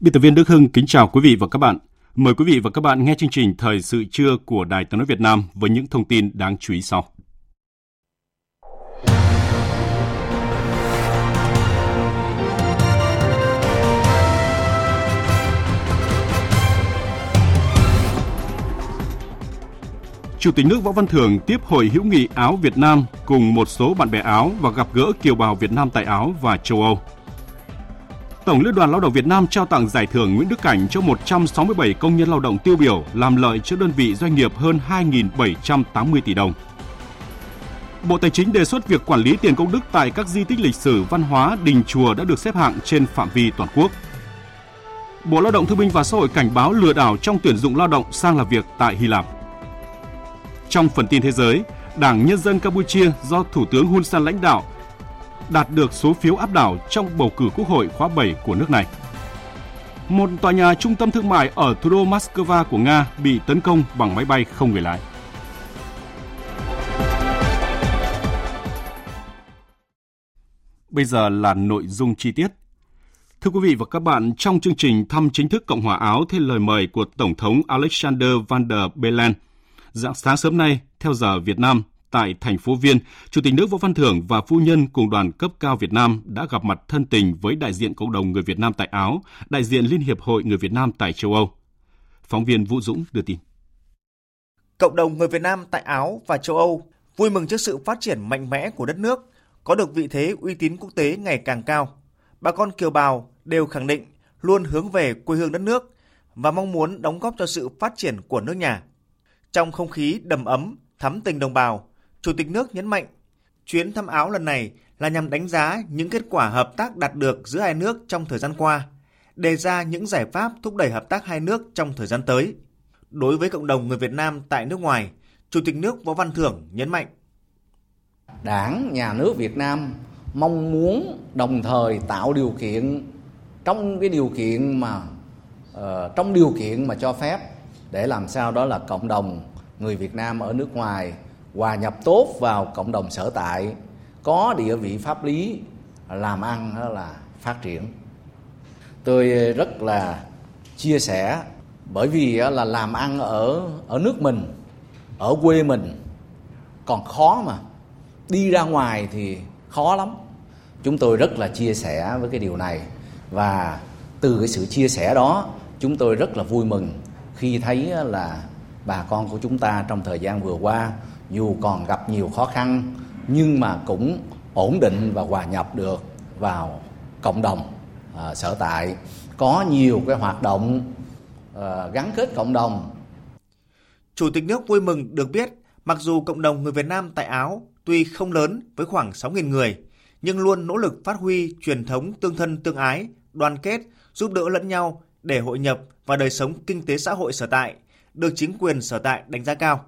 Biên tập viên Đức Hưng kính chào quý vị và các bạn. Mời quý vị và các bạn nghe chương trình Thời sự trưa của Đài Tiếng nói Việt Nam với những thông tin đáng chú ý sau. Chủ tịch nước Võ Văn Thưởng tiếp hội hữu nghị Áo Việt Nam cùng một số bạn bè Áo và gặp gỡ kiều bào Việt Nam tại Áo và châu Âu. Tổng Liên đoàn Lao động Việt Nam trao tặng giải thưởng Nguyễn Đức Cảnh cho 167 công nhân lao động tiêu biểu làm lợi cho đơn vị doanh nghiệp hơn 2.780 tỷ đồng. Bộ Tài chính đề xuất việc quản lý tiền công đức tại các di tích lịch sử văn hóa, đình chùa đã được xếp hạng trên phạm vi toàn quốc. Bộ Lao động Thương binh và Xã hội cảnh báo lừa đảo trong tuyển dụng lao động sang làm việc tại Hy Lạp. Trong phần tin thế giới, Đảng Nhân dân Campuchia do Thủ tướng Hun Sen lãnh đạo đạt được số phiếu áp đảo trong bầu cử quốc hội khóa 7 của nước này. Một tòa nhà trung tâm thương mại ở thủ đô Moscow của Nga bị tấn công bằng máy bay không người lái. Bây giờ là nội dung chi tiết. Thưa quý vị và các bạn, trong chương trình thăm chính thức Cộng hòa Áo theo lời mời của Tổng thống Alexander Van der Bellen, dạng sáng sớm nay, theo giờ Việt Nam, tại thành phố Viên, Chủ tịch nước Võ Văn Thưởng và phu nhân cùng đoàn cấp cao Việt Nam đã gặp mặt thân tình với đại diện cộng đồng người Việt Nam tại Áo, đại diện Liên hiệp hội người Việt Nam tại châu Âu. Phóng viên Vũ Dũng đưa tin. Cộng đồng người Việt Nam tại Áo và châu Âu vui mừng trước sự phát triển mạnh mẽ của đất nước, có được vị thế uy tín quốc tế ngày càng cao. Bà con kiều bào đều khẳng định luôn hướng về quê hương đất nước và mong muốn đóng góp cho sự phát triển của nước nhà. Trong không khí đầm ấm, thắm tình đồng bào, Chủ tịch nước nhấn mạnh, chuyến thăm Áo lần này là nhằm đánh giá những kết quả hợp tác đạt được giữa hai nước trong thời gian qua, đề ra những giải pháp thúc đẩy hợp tác hai nước trong thời gian tới. Đối với cộng đồng người Việt Nam tại nước ngoài, Chủ tịch nước Võ Văn Thưởng nhấn mạnh. Đảng, nhà nước Việt Nam mong muốn đồng thời tạo điều kiện trong cái điều kiện mà uh, trong điều kiện mà cho phép để làm sao đó là cộng đồng người Việt Nam ở nước ngoài hòa nhập tốt vào cộng đồng sở tại, có địa vị pháp lý, làm ăn là phát triển. Tôi rất là chia sẻ, bởi vì là làm ăn ở ở nước mình, ở quê mình còn khó mà. Đi ra ngoài thì khó lắm. Chúng tôi rất là chia sẻ với cái điều này. Và từ cái sự chia sẻ đó, chúng tôi rất là vui mừng khi thấy là bà con của chúng ta trong thời gian vừa qua dù còn gặp nhiều khó khăn nhưng mà cũng ổn định và hòa nhập được vào cộng đồng à, sở tại có nhiều cái hoạt động à, gắn kết cộng đồng Chủ tịch nước vui mừng được biết mặc dù cộng đồng người Việt Nam tại Áo tuy không lớn với khoảng 6.000 người nhưng luôn nỗ lực phát huy truyền thống tương thân tương ái, đoàn kết, giúp đỡ lẫn nhau để hội nhập và đời sống kinh tế xã hội sở tại được chính quyền sở tại đánh giá cao.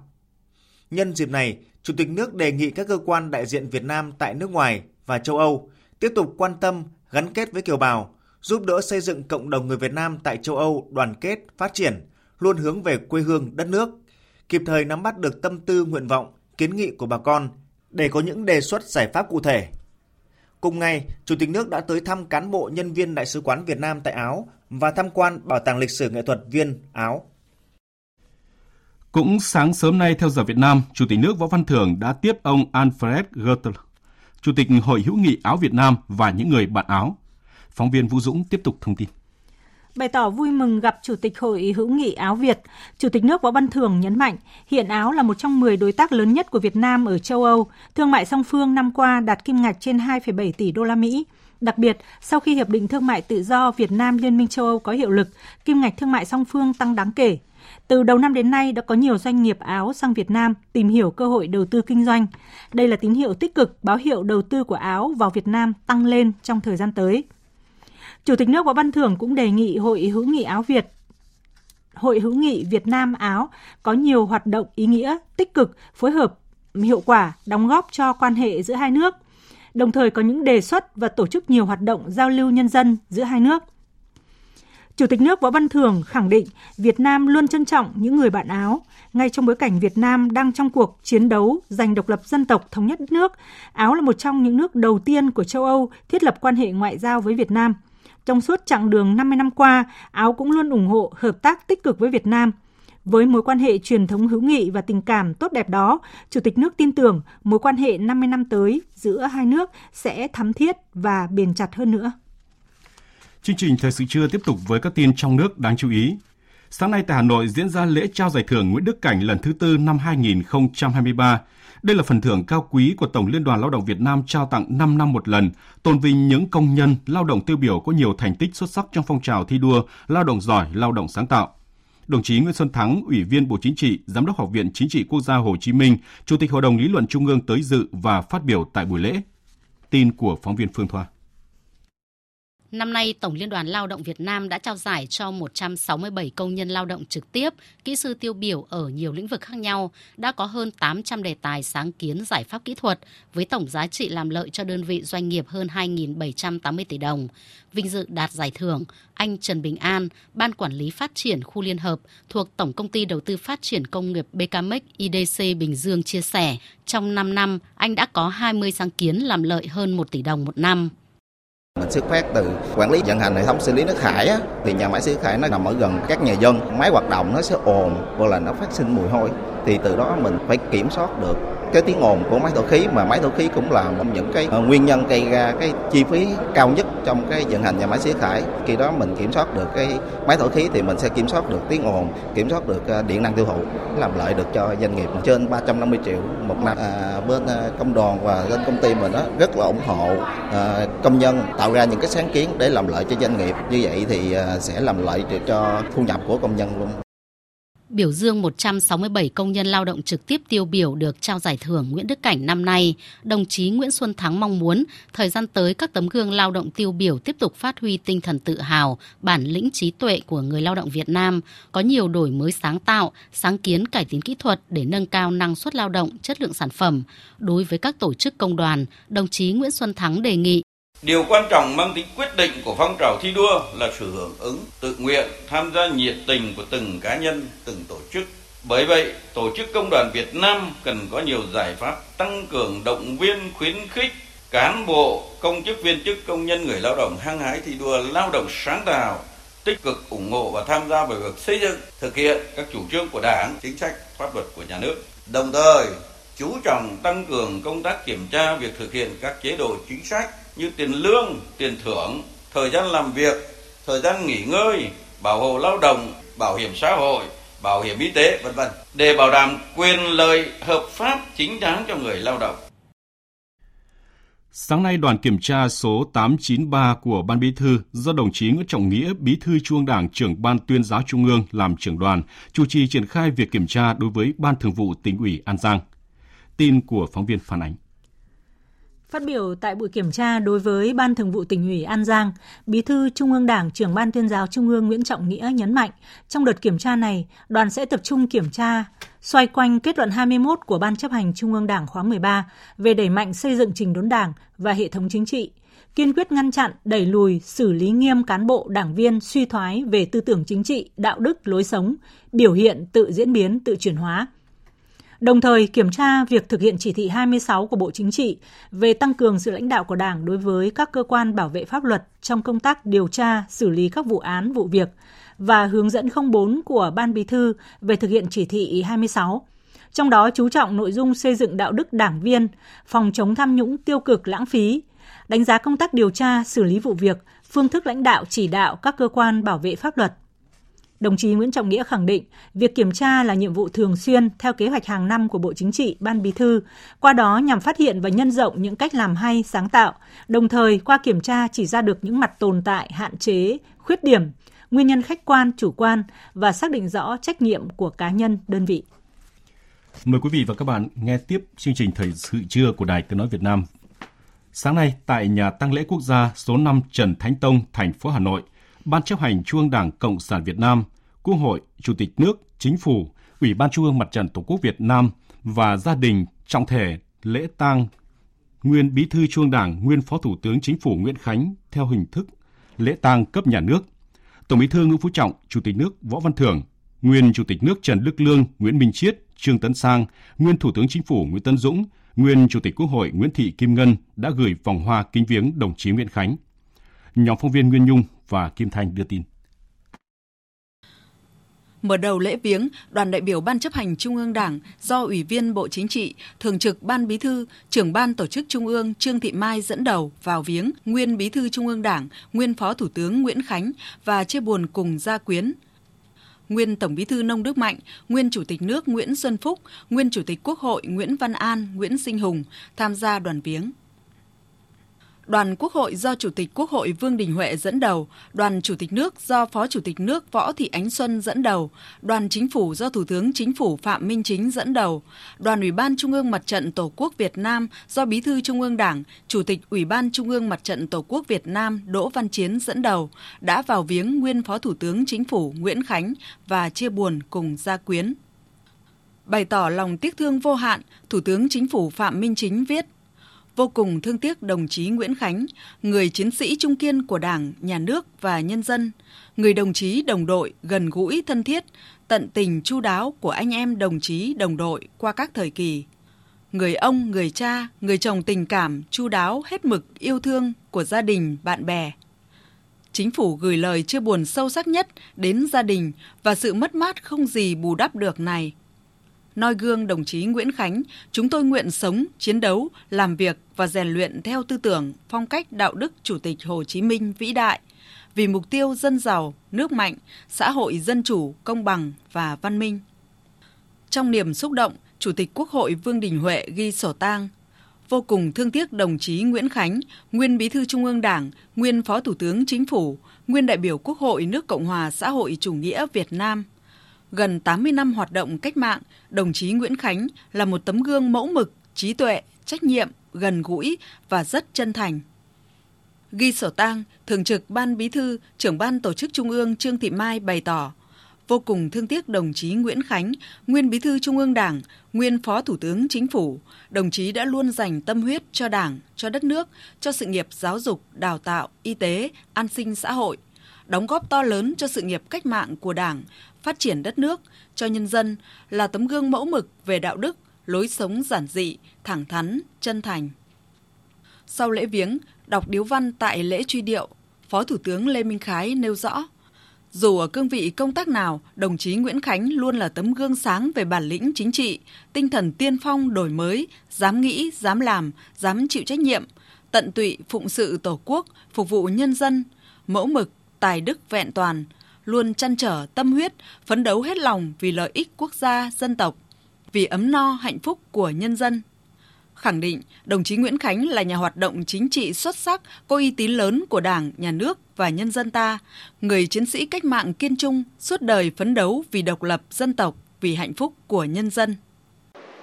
Nhân dịp này, Chủ tịch nước đề nghị các cơ quan đại diện Việt Nam tại nước ngoài và châu Âu tiếp tục quan tâm, gắn kết với kiều bào, giúp đỡ xây dựng cộng đồng người Việt Nam tại châu Âu đoàn kết, phát triển, luôn hướng về quê hương đất nước, kịp thời nắm bắt được tâm tư nguyện vọng, kiến nghị của bà con để có những đề xuất giải pháp cụ thể. Cùng ngày, Chủ tịch nước đã tới thăm cán bộ nhân viên Đại sứ quán Việt Nam tại Áo và tham quan Bảo tàng lịch sử nghệ thuật Viên, Áo. Cũng sáng sớm nay theo giờ Việt Nam, Chủ tịch nước Võ Văn Thưởng đã tiếp ông Alfred Goethe, Chủ tịch Hội hữu nghị Áo Việt Nam và những người bạn Áo. Phóng viên Vũ Dũng tiếp tục thông tin. Bày tỏ vui mừng gặp Chủ tịch Hội hữu nghị Áo Việt, Chủ tịch nước Võ Văn Thưởng nhấn mạnh, hiện Áo là một trong 10 đối tác lớn nhất của Việt Nam ở châu Âu. Thương mại song phương năm qua đạt kim ngạch trên 2,7 tỷ đô la Mỹ. Đặc biệt, sau khi Hiệp định Thương mại Tự do Việt Nam Liên minh châu Âu có hiệu lực, kim ngạch thương mại song phương tăng đáng kể. Từ đầu năm đến nay đã có nhiều doanh nghiệp Áo sang Việt Nam tìm hiểu cơ hội đầu tư kinh doanh. Đây là tín hiệu tích cực báo hiệu đầu tư của Áo vào Việt Nam tăng lên trong thời gian tới. Chủ tịch nước Võ Văn Thưởng cũng đề nghị Hội hữu nghị Áo Việt Hội hữu nghị Việt Nam Áo có nhiều hoạt động ý nghĩa, tích cực, phối hợp hiệu quả, đóng góp cho quan hệ giữa hai nước. Đồng thời có những đề xuất và tổ chức nhiều hoạt động giao lưu nhân dân giữa hai nước. Chủ tịch nước Võ Văn Thưởng khẳng định Việt Nam luôn trân trọng những người bạn Áo. Ngay trong bối cảnh Việt Nam đang trong cuộc chiến đấu giành độc lập dân tộc thống nhất đất nước, Áo là một trong những nước đầu tiên của châu Âu thiết lập quan hệ ngoại giao với Việt Nam – trong suốt chặng đường 50 năm qua, Áo cũng luôn ủng hộ hợp tác tích cực với Việt Nam. Với mối quan hệ truyền thống hữu nghị và tình cảm tốt đẹp đó, Chủ tịch nước tin tưởng mối quan hệ 50 năm tới giữa hai nước sẽ thắm thiết và bền chặt hơn nữa. Chương trình Thời sự trưa tiếp tục với các tin trong nước đáng chú ý. Sáng nay tại Hà Nội diễn ra lễ trao giải thưởng Nguyễn Đức Cảnh lần thứ tư năm 2023 đây là phần thưởng cao quý của Tổng Liên đoàn Lao động Việt Nam trao tặng 5 năm một lần, tôn vinh những công nhân, lao động tiêu biểu có nhiều thành tích xuất sắc trong phong trào thi đua, lao động giỏi, lao động sáng tạo. Đồng chí Nguyễn Xuân Thắng, Ủy viên Bộ Chính trị, Giám đốc Học viện Chính trị Quốc gia Hồ Chí Minh, Chủ tịch Hội đồng Lý luận Trung ương tới dự và phát biểu tại buổi lễ. Tin của phóng viên Phương Thoa. Năm nay, Tổng Liên đoàn Lao động Việt Nam đã trao giải cho 167 công nhân lao động trực tiếp, kỹ sư tiêu biểu ở nhiều lĩnh vực khác nhau, đã có hơn 800 đề tài sáng kiến giải pháp kỹ thuật với tổng giá trị làm lợi cho đơn vị doanh nghiệp hơn 2.780 tỷ đồng. Vinh dự đạt giải thưởng, anh Trần Bình An, Ban Quản lý Phát triển Khu Liên Hợp thuộc Tổng Công ty Đầu tư Phát triển Công nghiệp BKMX IDC Bình Dương chia sẻ, trong 5 năm, anh đã có 20 sáng kiến làm lợi hơn 1 tỷ đồng một năm. Mình xuất phát từ quản lý vận hành hệ thống xử lý nước thải á, thì nhà máy xử lý thải nó nằm ở gần các nhà dân, máy hoạt động nó sẽ ồn hoặc là nó phát sinh mùi hôi. Thì từ đó mình phải kiểm soát được cái tiếng ồn của máy thổi khí mà máy thổi khí cũng là một những cái ờ, nguyên nhân gây ra cái chi phí cao nhất trong cái vận hành nhà máy xí thải. Khi đó mình kiểm soát được cái máy thổi khí thì mình sẽ kiểm soát được tiếng ồn kiểm soát được ờ, điện năng tiêu thụ làm lợi được cho doanh nghiệp. Trên 350 triệu một năm à, bên ờ, công đoàn và bên công ty mình đó rất là ủng hộ à, công nhân tạo ra những cái sáng kiến để làm lợi cho doanh nghiệp. Như vậy thì sẽ làm lợi cho thu nhập của công nhân luôn biểu dương 167 công nhân lao động trực tiếp tiêu biểu được trao giải thưởng Nguyễn Đức Cảnh năm nay, đồng chí Nguyễn Xuân Thắng mong muốn thời gian tới các tấm gương lao động tiêu biểu tiếp tục phát huy tinh thần tự hào, bản lĩnh trí tuệ của người lao động Việt Nam, có nhiều đổi mới sáng tạo, sáng kiến cải tiến kỹ thuật để nâng cao năng suất lao động, chất lượng sản phẩm. Đối với các tổ chức công đoàn, đồng chí Nguyễn Xuân Thắng đề nghị Điều quan trọng mang tính quyết định của phong trào thi đua là sự hưởng ứng, tự nguyện, tham gia nhiệt tình của từng cá nhân, từng tổ chức. Bởi vậy, tổ chức công đoàn Việt Nam cần có nhiều giải pháp tăng cường động viên khuyến khích cán bộ, công chức viên chức, công nhân người lao động hăng hái thi đua lao động sáng tạo, tích cực ủng hộ và tham gia vào việc xây dựng, thực hiện các chủ trương của Đảng, chính sách, pháp luật của nhà nước. Đồng thời, chú trọng tăng cường công tác kiểm tra việc thực hiện các chế độ chính sách như tiền lương, tiền thưởng, thời gian làm việc, thời gian nghỉ ngơi, bảo hộ lao động, bảo hiểm xã hội, bảo hiểm y tế, vân vân để bảo đảm quyền lợi hợp pháp chính đáng cho người lao động. Sáng nay, đoàn kiểm tra số 893 của Ban Bí thư do đồng chí Nguyễn Trọng Nghĩa, Bí thư Trung ương Đảng, trưởng Ban Tuyên giáo Trung ương làm trưởng đoàn, chủ trì triển khai việc kiểm tra đối với Ban Thường vụ tỉnh ủy An Giang. Tin của phóng viên phản Ánh. Phát biểu tại buổi kiểm tra đối với Ban Thường vụ tỉnh ủy An Giang, Bí thư Trung ương Đảng, trưởng Ban Tuyên giáo Trung ương Nguyễn Trọng Nghĩa nhấn mạnh, trong đợt kiểm tra này, đoàn sẽ tập trung kiểm tra xoay quanh kết luận 21 của Ban chấp hành Trung ương Đảng khóa 13 về đẩy mạnh xây dựng trình đốn Đảng và hệ thống chính trị, kiên quyết ngăn chặn, đẩy lùi, xử lý nghiêm cán bộ, đảng viên suy thoái về tư tưởng chính trị, đạo đức, lối sống, biểu hiện tự diễn biến, tự chuyển hóa – đồng thời kiểm tra việc thực hiện chỉ thị 26 của Bộ Chính trị về tăng cường sự lãnh đạo của Đảng đối với các cơ quan bảo vệ pháp luật trong công tác điều tra, xử lý các vụ án, vụ việc và hướng dẫn 04 của Ban Bí thư về thực hiện chỉ thị 26. Trong đó chú trọng nội dung xây dựng đạo đức đảng viên, phòng chống tham nhũng tiêu cực lãng phí, đánh giá công tác điều tra, xử lý vụ việc, phương thức lãnh đạo chỉ đạo các cơ quan bảo vệ pháp luật. Đồng chí Nguyễn Trọng Nghĩa khẳng định, việc kiểm tra là nhiệm vụ thường xuyên theo kế hoạch hàng năm của Bộ Chính trị, Ban Bí thư, qua đó nhằm phát hiện và nhân rộng những cách làm hay, sáng tạo, đồng thời qua kiểm tra chỉ ra được những mặt tồn tại, hạn chế, khuyết điểm, nguyên nhân khách quan, chủ quan và xác định rõ trách nhiệm của cá nhân, đơn vị. Mời quý vị và các bạn nghe tiếp chương trình Thời sự trưa của Đài Tiếng Nói Việt Nam. Sáng nay, tại nhà tăng lễ quốc gia số 5 Trần Thánh Tông, thành phố Hà Nội, Ban chấp hành Trung ương Đảng Cộng sản Việt Nam, Quốc hội, Chủ tịch nước, Chính phủ, Ủy ban Trung ương Mặt trận Tổ quốc Việt Nam và gia đình trọng thể lễ tang nguyên Bí thư Trung ương Đảng, nguyên Phó Thủ tướng Chính phủ Nguyễn Khánh theo hình thức lễ tang cấp nhà nước. Tổng Bí thư Nguyễn Phú Trọng, Chủ tịch nước Võ Văn Thưởng, nguyên Chủ tịch nước Trần Đức Lương, Nguyễn Minh Chiết, Trương Tấn Sang, nguyên Thủ tướng Chính phủ Nguyễn Tân Dũng, nguyên Chủ tịch Quốc hội Nguyễn Thị Kim Ngân đã gửi vòng hoa kính viếng đồng chí Nguyễn Khánh. Nhóm phóng viên Nguyên Nhung và Kim Thanh đưa tin. Mở đầu lễ viếng, đoàn đại biểu Ban chấp hành Trung ương Đảng do Ủy viên Bộ Chính trị, Thường trực Ban Bí thư, trưởng Ban Tổ chức Trung ương Trương Thị Mai dẫn đầu vào viếng nguyên Bí thư Trung ương Đảng, nguyên Phó Thủ tướng Nguyễn Khánh và chia buồn cùng gia quyến nguyên Tổng Bí thư Nông Đức Mạnh, nguyên Chủ tịch nước Nguyễn Xuân Phúc, nguyên Chủ tịch Quốc hội Nguyễn Văn An, Nguyễn Sinh Hùng tham gia đoàn viếng. Đoàn Quốc hội do Chủ tịch Quốc hội Vương Đình Huệ dẫn đầu, đoàn Chủ tịch nước do Phó Chủ tịch nước Võ Thị Ánh Xuân dẫn đầu, đoàn Chính phủ do Thủ tướng Chính phủ Phạm Minh Chính dẫn đầu, đoàn Ủy ban Trung ương Mặt trận Tổ quốc Việt Nam do Bí thư Trung ương Đảng, Chủ tịch Ủy ban Trung ương Mặt trận Tổ quốc Việt Nam Đỗ Văn Chiến dẫn đầu, đã vào viếng nguyên Phó Thủ tướng Chính phủ Nguyễn Khánh và chia buồn cùng gia quyến. Bày tỏ lòng tiếc thương vô hạn, Thủ tướng Chính phủ Phạm Minh Chính viết vô cùng thương tiếc đồng chí Nguyễn Khánh, người chiến sĩ trung kiên của Đảng, Nhà nước và nhân dân, người đồng chí đồng đội gần gũi thân thiết, tận tình chu đáo của anh em đồng chí đồng đội qua các thời kỳ. Người ông, người cha, người chồng tình cảm, chu đáo hết mực yêu thương của gia đình, bạn bè. Chính phủ gửi lời chia buồn sâu sắc nhất đến gia đình và sự mất mát không gì bù đắp được này noi gương đồng chí Nguyễn Khánh, chúng tôi nguyện sống, chiến đấu, làm việc và rèn luyện theo tư tưởng, phong cách đạo đức Chủ tịch Hồ Chí Minh vĩ đại, vì mục tiêu dân giàu, nước mạnh, xã hội dân chủ, công bằng và văn minh. Trong niềm xúc động, Chủ tịch Quốc hội Vương Đình Huệ ghi sổ tang. Vô cùng thương tiếc đồng chí Nguyễn Khánh, nguyên Bí thư Trung ương Đảng, nguyên Phó Thủ tướng Chính phủ, nguyên đại biểu Quốc hội nước Cộng hòa xã hội chủ nghĩa Việt Nam – gần 80 năm hoạt động cách mạng, đồng chí Nguyễn Khánh là một tấm gương mẫu mực, trí tuệ, trách nhiệm, gần gũi và rất chân thành. Ghi sổ tang, Thường trực Ban Bí thư, trưởng Ban Tổ chức Trung ương Trương Thị Mai bày tỏ vô cùng thương tiếc đồng chí Nguyễn Khánh, nguyên Bí thư Trung ương Đảng, nguyên Phó Thủ tướng Chính phủ. Đồng chí đã luôn dành tâm huyết cho Đảng, cho đất nước, cho sự nghiệp giáo dục, đào tạo, y tế, an sinh xã hội, đóng góp to lớn cho sự nghiệp cách mạng của Đảng phát triển đất nước cho nhân dân là tấm gương mẫu mực về đạo đức, lối sống giản dị, thẳng thắn, chân thành. Sau lễ viếng, đọc điếu văn tại lễ truy điệu, Phó Thủ tướng Lê Minh Khái nêu rõ, dù ở cương vị công tác nào, đồng chí Nguyễn Khánh luôn là tấm gương sáng về bản lĩnh chính trị, tinh thần tiên phong đổi mới, dám nghĩ, dám làm, dám chịu trách nhiệm, tận tụy phụng sự Tổ quốc, phục vụ nhân dân, mẫu mực, tài đức vẹn toàn, luôn chăn trở tâm huyết, phấn đấu hết lòng vì lợi ích quốc gia, dân tộc, vì ấm no hạnh phúc của nhân dân. Khẳng định đồng chí Nguyễn Khánh là nhà hoạt động chính trị xuất sắc, có uy tín lớn của Đảng, Nhà nước và nhân dân ta, người chiến sĩ cách mạng kiên trung, suốt đời phấn đấu vì độc lập dân tộc, vì hạnh phúc của nhân dân.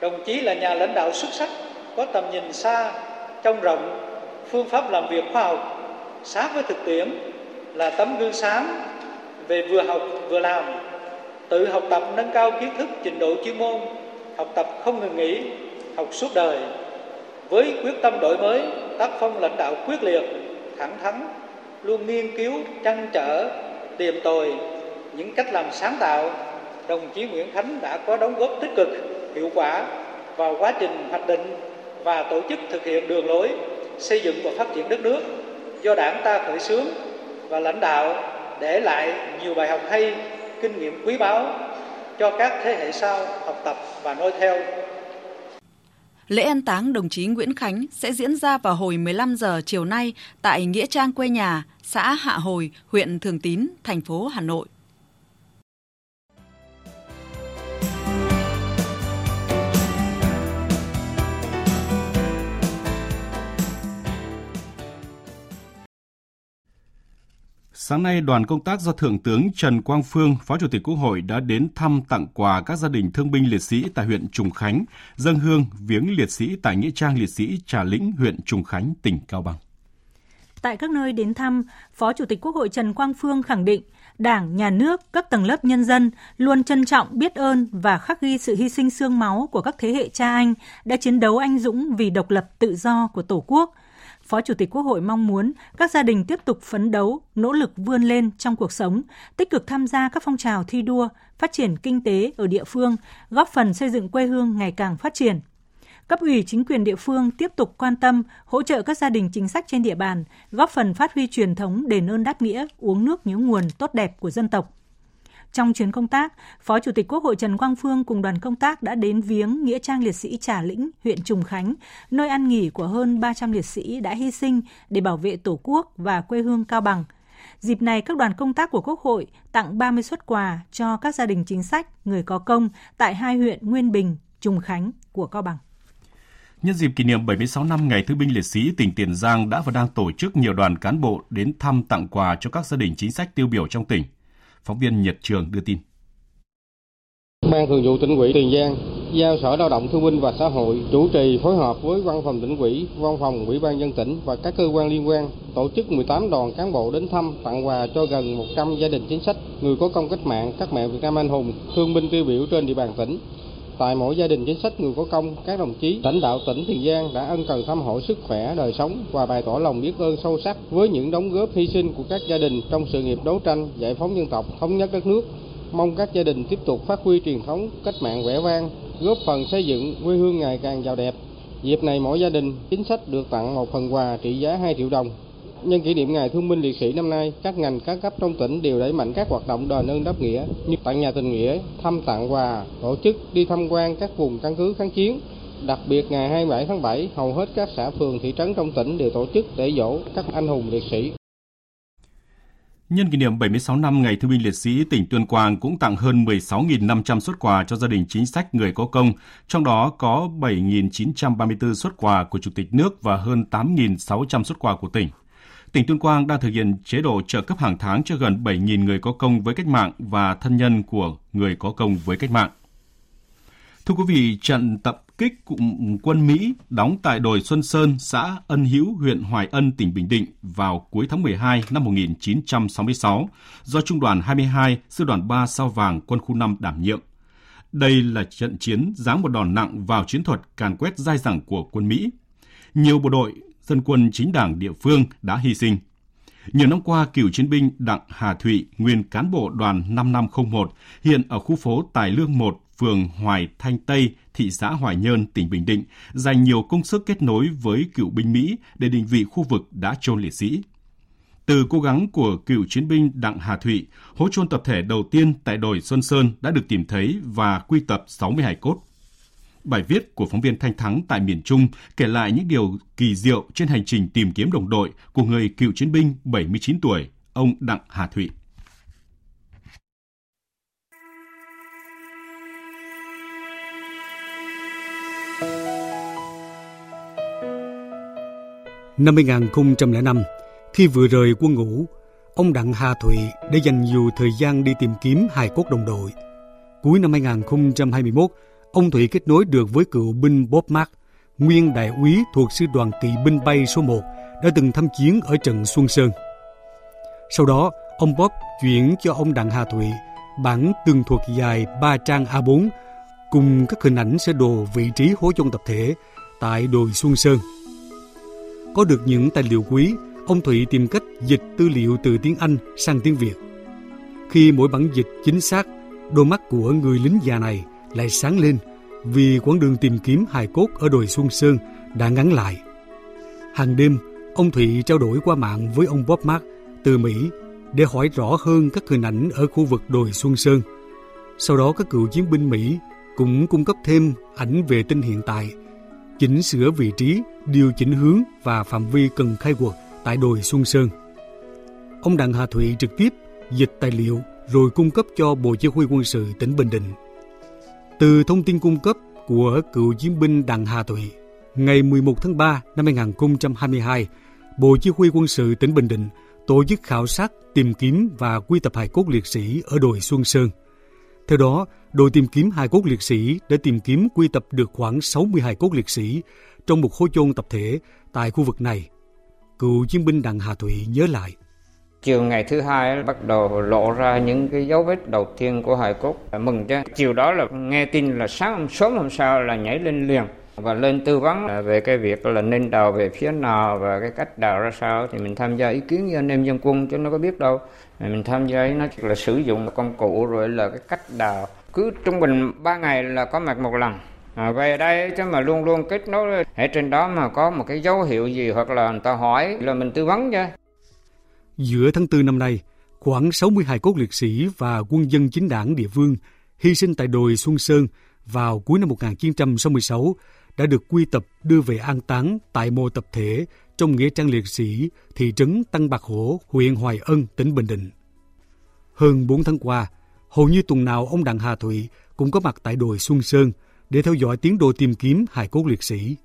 Đồng chí là nhà lãnh đạo xuất sắc, có tầm nhìn xa, trông rộng, phương pháp làm việc khoa học, sát với thực tiễn, là tấm gương sáng về vừa học vừa làm, tự học tập nâng cao kiến thức trình độ chuyên môn, học tập không ngừng nghỉ, học suốt đời. Với quyết tâm đổi mới, tác phong lãnh đạo quyết liệt, thẳng thắn, luôn nghiên cứu, trăn trở, tìm tòi những cách làm sáng tạo, đồng chí Nguyễn Khánh đã có đóng góp tích cực, hiệu quả vào quá trình hoạch định và tổ chức thực hiện đường lối xây dựng và phát triển đất nước. Do Đảng ta khởi xướng và lãnh đạo để lại nhiều bài học hay, kinh nghiệm quý báu cho các thế hệ sau học tập và noi theo. Lễ an táng đồng chí Nguyễn Khánh sẽ diễn ra vào hồi 15 giờ chiều nay tại Nghĩa Trang quê nhà, xã Hạ Hồi, huyện Thường Tín, thành phố Hà Nội. Sáng nay, đoàn công tác do Thượng tướng Trần Quang Phương, Phó Chủ tịch Quốc hội đã đến thăm tặng quà các gia đình thương binh liệt sĩ tại huyện Trùng Khánh, dân hương viếng liệt sĩ tại Nghĩa trang liệt sĩ Trà Lĩnh, huyện Trùng Khánh, tỉnh Cao Bằng. Tại các nơi đến thăm, Phó Chủ tịch Quốc hội Trần Quang Phương khẳng định Đảng, Nhà nước, các tầng lớp nhân dân luôn trân trọng, biết ơn và khắc ghi sự hy sinh xương máu của các thế hệ cha anh đã chiến đấu anh dũng vì độc lập tự do của Tổ quốc – Phó Chủ tịch Quốc hội mong muốn các gia đình tiếp tục phấn đấu, nỗ lực vươn lên trong cuộc sống, tích cực tham gia các phong trào thi đua, phát triển kinh tế ở địa phương, góp phần xây dựng quê hương ngày càng phát triển. Cấp ủy chính quyền địa phương tiếp tục quan tâm, hỗ trợ các gia đình chính sách trên địa bàn, góp phần phát huy truyền thống đền ơn đáp nghĩa, uống nước nhớ nguồn tốt đẹp của dân tộc. Trong chuyến công tác, Phó Chủ tịch Quốc hội Trần Quang Phương cùng đoàn công tác đã đến viếng Nghĩa trang liệt sĩ Trà Lĩnh, huyện Trùng Khánh, nơi ăn nghỉ của hơn 300 liệt sĩ đã hy sinh để bảo vệ Tổ quốc và quê hương Cao Bằng. Dịp này, các đoàn công tác của Quốc hội tặng 30 xuất quà cho các gia đình chính sách, người có công tại hai huyện Nguyên Bình, Trùng Khánh của Cao Bằng. Nhân dịp kỷ niệm 76 năm Ngày Thương binh Liệt sĩ, tỉnh Tiền Giang đã và đang tổ chức nhiều đoàn cán bộ đến thăm tặng quà cho các gia đình chính sách tiêu biểu trong tỉnh. Phóng viên Nhật Trường đưa tin. Ban Thường vụ tỉnh ủy Tiền Giang giao Sở Lao động Thương binh và Xã hội chủ trì phối hợp với Văn phòng tỉnh ủy, Văn phòng Ủy ban dân tỉnh và các cơ quan liên quan tổ chức 18 đoàn cán bộ đến thăm tặng quà cho gần 100 gia đình chính sách, người có công cách mạng, các mẹ Việt Nam anh hùng, thương binh tiêu biểu trên địa bàn tỉnh. Tại mỗi gia đình chính sách người có công, các đồng chí lãnh đạo tỉnh Tiền Giang đã ân cần thăm hỏi sức khỏe, đời sống và bày tỏ lòng biết ơn sâu sắc với những đóng góp hy sinh của các gia đình trong sự nghiệp đấu tranh, giải phóng dân tộc, thống nhất đất nước. Mong các gia đình tiếp tục phát huy truyền thống cách mạng vẻ vang, góp phần xây dựng quê hương ngày càng giàu đẹp. Dịp này mỗi gia đình chính sách được tặng một phần quà trị giá 2 triệu đồng Nhân kỷ niệm Ngày Thương binh Liệt sĩ năm nay, các ngành các cấp trong tỉnh đều đẩy mạnh các hoạt động đền ơn đáp nghĩa như tặng nhà tình nghĩa, thăm tặng quà, tổ chức đi tham quan các vùng căn cứ kháng chiến. Đặc biệt ngày 27 tháng 7, hầu hết các xã phường thị trấn trong tỉnh đều tổ chức để dỗ các anh hùng liệt sĩ. Nhân kỷ niệm 76 năm Ngày Thương binh Liệt sĩ, tỉnh Tuyên Quang cũng tặng hơn 16.500 xuất quà cho gia đình chính sách người có công, trong đó có 7.934 xuất quà của Chủ tịch nước và hơn 8.600 xuất quà của tỉnh tỉnh Tuyên Quang đang thực hiện chế độ trợ cấp hàng tháng cho gần 7.000 người có công với cách mạng và thân nhân của người có công với cách mạng. Thưa quý vị, trận tập kích cụm quân Mỹ đóng tại đồi Xuân Sơn, xã Ân Hữu, huyện Hoài Ân, tỉnh Bình Định vào cuối tháng 12 năm 1966 do Trung đoàn 22, Sư đoàn 3 Sao Vàng, quân khu 5 đảm nhiệm. Đây là trận chiến giáng một đòn nặng vào chiến thuật càn quét dai dẳng của quân Mỹ. Nhiều bộ đội dân quân chính đảng địa phương đã hy sinh. Nhiều năm qua, cựu chiến binh Đặng Hà Thụy, nguyên cán bộ đoàn 5501, hiện ở khu phố Tài Lương 1, phường Hoài Thanh Tây, thị xã Hoài Nhơn, tỉnh Bình Định, dành nhiều công sức kết nối với cựu binh Mỹ để định vị khu vực đã chôn liệt sĩ. Từ cố gắng của cựu chiến binh Đặng Hà Thụy, hố chôn tập thể đầu tiên tại đồi Xuân Sơn đã được tìm thấy và quy tập 60 hài cốt. Bài viết của phóng viên Thanh Thắng tại miền Trung kể lại những điều kỳ diệu trên hành trình tìm kiếm đồng đội của người cựu chiến binh 79 tuổi, ông Đặng Hà Thụy. Năm 2005, khi vừa rời quân ngũ, ông Đặng Hà Thụy đã dành nhiều thời gian đi tìm kiếm hài cốt đồng đội. Cuối năm 2021, ông Thụy kết nối được với cựu binh Bob Mark, nguyên đại úy thuộc sư đoàn kỵ binh bay số 1 đã từng tham chiến ở trận Xuân Sơn. Sau đó, ông Bob chuyển cho ông Đặng Hà Thụy bản tường thuật dài 3 trang A4 cùng các hình ảnh sơ đồ vị trí hố chôn tập thể tại đồi Xuân Sơn. Có được những tài liệu quý, ông Thụy tìm cách dịch tư liệu từ tiếng Anh sang tiếng Việt. Khi mỗi bản dịch chính xác, đôi mắt của người lính già này lại sáng lên vì quãng đường tìm kiếm hài cốt ở đồi Xuân Sơn đã ngắn lại. Hàng đêm, ông Thụy trao đổi qua mạng với ông Bob Mark từ Mỹ để hỏi rõ hơn các hình ảnh ở khu vực đồi Xuân Sơn. Sau đó các cựu chiến binh Mỹ cũng cung cấp thêm ảnh vệ tinh hiện tại, chỉnh sửa vị trí, điều chỉnh hướng và phạm vi cần khai quật tại đồi Xuân Sơn. Ông Đặng Hà Thụy trực tiếp dịch tài liệu rồi cung cấp cho Bộ Chỉ huy quân sự tỉnh Bình Định. Từ thông tin cung cấp của cựu chiến binh Đặng Hà Thụy, ngày 11 tháng 3 năm 2022, Bộ Chỉ huy quân sự tỉnh Bình Định tổ chức khảo sát, tìm kiếm và quy tập hài cốt liệt sĩ ở đồi Xuân Sơn. Theo đó, đội tìm kiếm hài cốt liệt sĩ đã tìm kiếm quy tập được khoảng 60 hài cốt liệt sĩ trong một khối chôn tập thể tại khu vực này. Cựu chiến binh Đặng Hà Thụy nhớ lại. Chiều ngày thứ hai bắt đầu lộ ra những cái dấu vết đầu tiên của hài cốt. À, mừng chứ. Chiều đó là nghe tin là sáng hôm sớm hôm sau là nhảy lên liền và lên tư vấn về cái việc là nên đào về phía nào và cái cách đào ra sao. Thì mình tham gia ý kiến với anh em dân quân chứ nó có biết đâu. Mình tham gia nó là sử dụng công cụ rồi là cái cách đào. Cứ trung bình 3 ngày là có mặt một lần. À, về đây chứ mà luôn luôn kết nối. Ở trên đó mà có một cái dấu hiệu gì hoặc là người ta hỏi là mình tư vấn chứ Giữa tháng 4 năm nay, khoảng 60 hài cốt liệt sĩ và quân dân chính đảng địa phương hy sinh tại đồi Xuân Sơn vào cuối năm 1966 đã được quy tập đưa về an táng tại mộ tập thể trong nghĩa trang liệt sĩ thị trấn Tăng Bạc Hổ, huyện Hoài Ân, tỉnh Bình Định. Hơn 4 tháng qua, hầu như tuần nào ông Đặng Hà Thụy cũng có mặt tại đồi Xuân Sơn để theo dõi tiến độ tìm kiếm hài cốt liệt sĩ.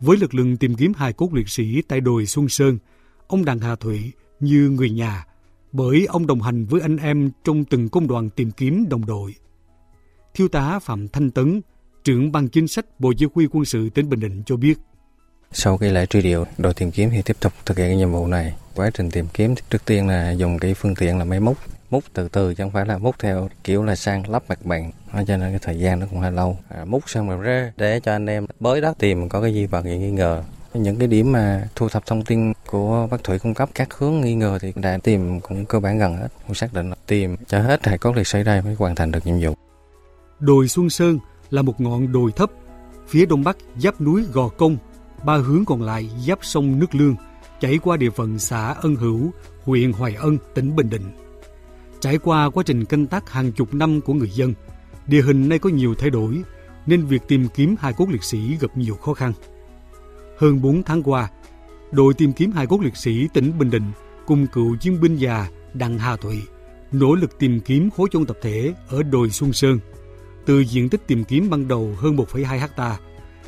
Với lực lượng tìm kiếm hài cốt liệt sĩ tại đồi Xuân Sơn, ông Đặng Hà Thụy như người nhà, bởi ông đồng hành với anh em trong từng công đoàn tìm kiếm đồng đội. Thiếu tá Phạm Thanh Tấn, trưởng ban chính sách Bộ Chỉ huy quân sự tỉnh Bình Định cho biết. Sau khi lễ truy điệu, đội tìm kiếm thì tiếp tục thực hiện cái nhiệm vụ này. Quá trình tìm kiếm trước tiên là dùng cái phương tiện là máy múc, múc từ từ chứ không phải là múc theo kiểu là sang lắp mặt bằng cho nên cái thời gian nó cũng hơi lâu à, múc xong rồi ra để cho anh em bới đất tìm có cái gì vật gì nghi ngờ những cái điểm mà thu thập thông tin của bác thủy cung cấp, các hướng nghi ngờ thì đã tìm cũng cơ bản gần hết. Cũng xác định là tìm cho hết hải cốt liệt sĩ đây mới hoàn thành được nhiệm vụ. Đồi Xuân Sơn là một ngọn đồi thấp, phía đông bắc giáp núi Gò Công, ba hướng còn lại giáp sông Nước Lương, chảy qua địa phận xã Ân Hữu, huyện Hoài Ân, tỉnh Bình Định. Trải qua quá trình canh tác hàng chục năm của người dân, địa hình nay có nhiều thay đổi, nên việc tìm kiếm hài cốt liệt sĩ gặp nhiều khó khăn hơn 4 tháng qua, đội tìm kiếm hài cốt liệt sĩ tỉnh Bình Định cùng cựu chiến binh già Đặng Hà Thụy nỗ lực tìm kiếm khối chôn tập thể ở đồi Xuân Sơn. Từ diện tích tìm kiếm ban đầu hơn 1,2 hecta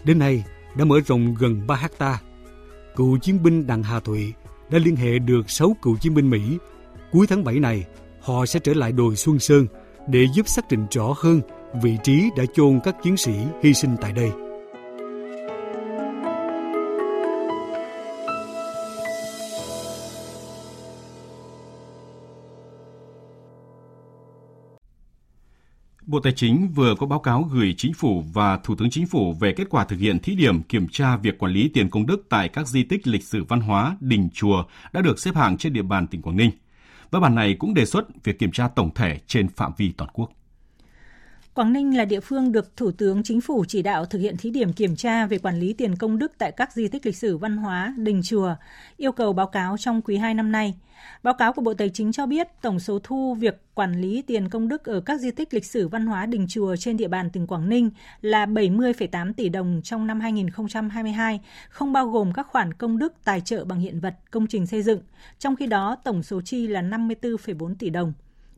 đến nay đã mở rộng gần 3 hecta. Cựu chiến binh Đặng Hà Thụy đã liên hệ được 6 cựu chiến binh Mỹ. Cuối tháng 7 này, họ sẽ trở lại đồi Xuân Sơn để giúp xác định rõ hơn vị trí đã chôn các chiến sĩ hy sinh tại đây. Bộ Tài chính vừa có báo cáo gửi Chính phủ và Thủ tướng Chính phủ về kết quả thực hiện thí điểm kiểm tra việc quản lý tiền công đức tại các di tích lịch sử văn hóa, đình chùa đã được xếp hạng trên địa bàn tỉnh Quảng Ninh. Văn bản này cũng đề xuất việc kiểm tra tổng thể trên phạm vi toàn quốc. Quảng Ninh là địa phương được Thủ tướng Chính phủ chỉ đạo thực hiện thí điểm kiểm tra về quản lý tiền công đức tại các di tích lịch sử văn hóa, đình chùa, yêu cầu báo cáo trong quý 2 năm nay. Báo cáo của Bộ Tài chính cho biết tổng số thu việc quản lý tiền công đức ở các di tích lịch sử văn hóa đình chùa trên địa bàn tỉnh Quảng Ninh là 70,8 tỷ đồng trong năm 2022, không bao gồm các khoản công đức tài trợ bằng hiện vật, công trình xây dựng. Trong khi đó, tổng số chi là 54,4 tỷ đồng.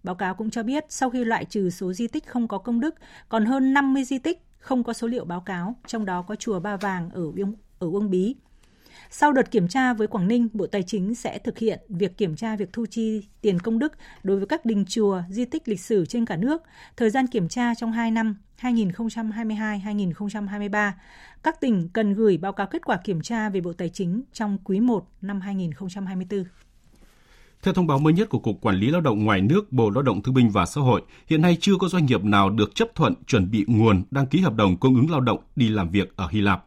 Báo cáo cũng cho biết sau khi loại trừ số di tích không có công đức, còn hơn 50 di tích không có số liệu báo cáo, trong đó có chùa Ba Vàng ở Uông, ở Uông Bí. Sau đợt kiểm tra với Quảng Ninh, Bộ Tài chính sẽ thực hiện việc kiểm tra việc thu chi tiền công đức đối với các đình chùa, di tích lịch sử trên cả nước. Thời gian kiểm tra trong 2 năm 2022-2023. Các tỉnh cần gửi báo cáo kết quả kiểm tra về Bộ Tài chính trong quý 1 năm 2024. Theo thông báo mới nhất của Cục Quản lý Lao động ngoài nước Bộ Lao động Thương binh và Xã hội, hiện nay chưa có doanh nghiệp nào được chấp thuận chuẩn bị nguồn đăng ký hợp đồng cung ứng lao động đi làm việc ở Hy Lạp.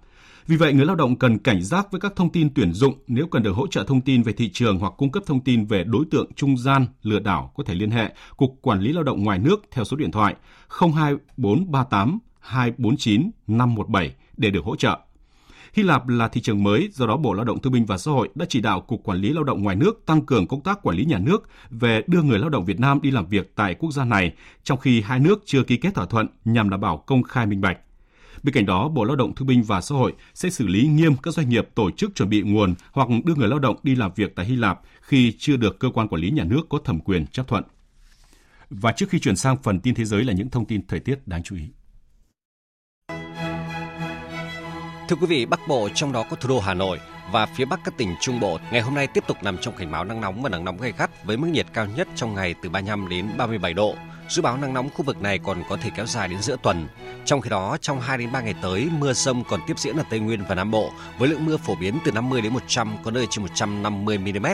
Vì vậy, người lao động cần cảnh giác với các thông tin tuyển dụng nếu cần được hỗ trợ thông tin về thị trường hoặc cung cấp thông tin về đối tượng trung gian lừa đảo có thể liên hệ Cục Quản lý Lao động ngoài nước theo số điện thoại 02438 249 517 để được hỗ trợ. Hy Lạp là thị trường mới, do đó Bộ Lao động Thương binh và Xã hội đã chỉ đạo Cục Quản lý Lao động ngoài nước tăng cường công tác quản lý nhà nước về đưa người lao động Việt Nam đi làm việc tại quốc gia này, trong khi hai nước chưa ký kết thỏa thuận nhằm đảm bảo công khai minh bạch. Bên cạnh đó, Bộ Lao động Thương binh và Xã hội sẽ xử lý nghiêm các doanh nghiệp tổ chức chuẩn bị nguồn hoặc đưa người lao động đi làm việc tại Hy Lạp khi chưa được cơ quan quản lý nhà nước có thẩm quyền chấp thuận. Và trước khi chuyển sang phần tin thế giới là những thông tin thời tiết đáng chú ý. Thưa quý vị, Bắc Bộ trong đó có thủ đô Hà Nội và phía Bắc các tỉnh Trung Bộ ngày hôm nay tiếp tục nằm trong cảnh báo nắng nóng và nắng nóng gay gắt với mức nhiệt cao nhất trong ngày từ 35 đến 37 độ. Dự báo nắng nóng khu vực này còn có thể kéo dài đến giữa tuần. Trong khi đó, trong 2 đến 3 ngày tới, mưa rông còn tiếp diễn ở Tây Nguyên và Nam Bộ với lượng mưa phổ biến từ 50 đến 100, có nơi trên 150 mm.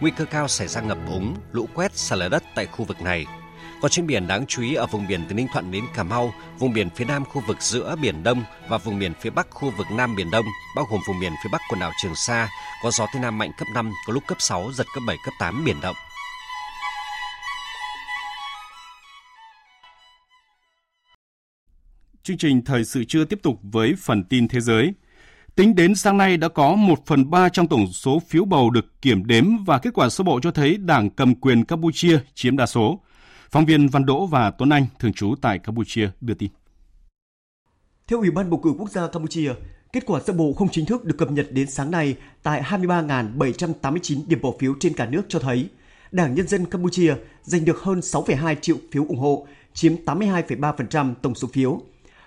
Nguy cơ cao xảy ra ngập úng, lũ quét, sạt lở đất tại khu vực này. Còn trên biển đáng chú ý ở vùng biển từ Ninh Thuận đến Cà Mau, vùng biển phía Nam khu vực giữa Biển Đông và vùng biển phía Bắc khu vực Nam Biển Đông, bao gồm vùng biển phía Bắc quần đảo Trường Sa, có gió Tây Nam mạnh cấp 5, có lúc cấp 6, giật cấp 7, cấp 8 biển động. Chương trình Thời sự trưa tiếp tục với phần tin thế giới. Tính đến sáng nay đã có 1 phần 3 trong tổng số phiếu bầu được kiểm đếm và kết quả sơ bộ cho thấy đảng cầm quyền Campuchia chiếm đa số. Phóng viên Văn Đỗ và Tuấn Anh, thường trú tại Campuchia, đưa tin. Theo Ủy ban bầu cử quốc gia Campuchia, kết quả sơ bộ không chính thức được cập nhật đến sáng nay tại 23.789 điểm bỏ phiếu trên cả nước cho thấy Đảng Nhân dân Campuchia giành được hơn 6,2 triệu phiếu ủng hộ, chiếm 82,3% tổng số phiếu.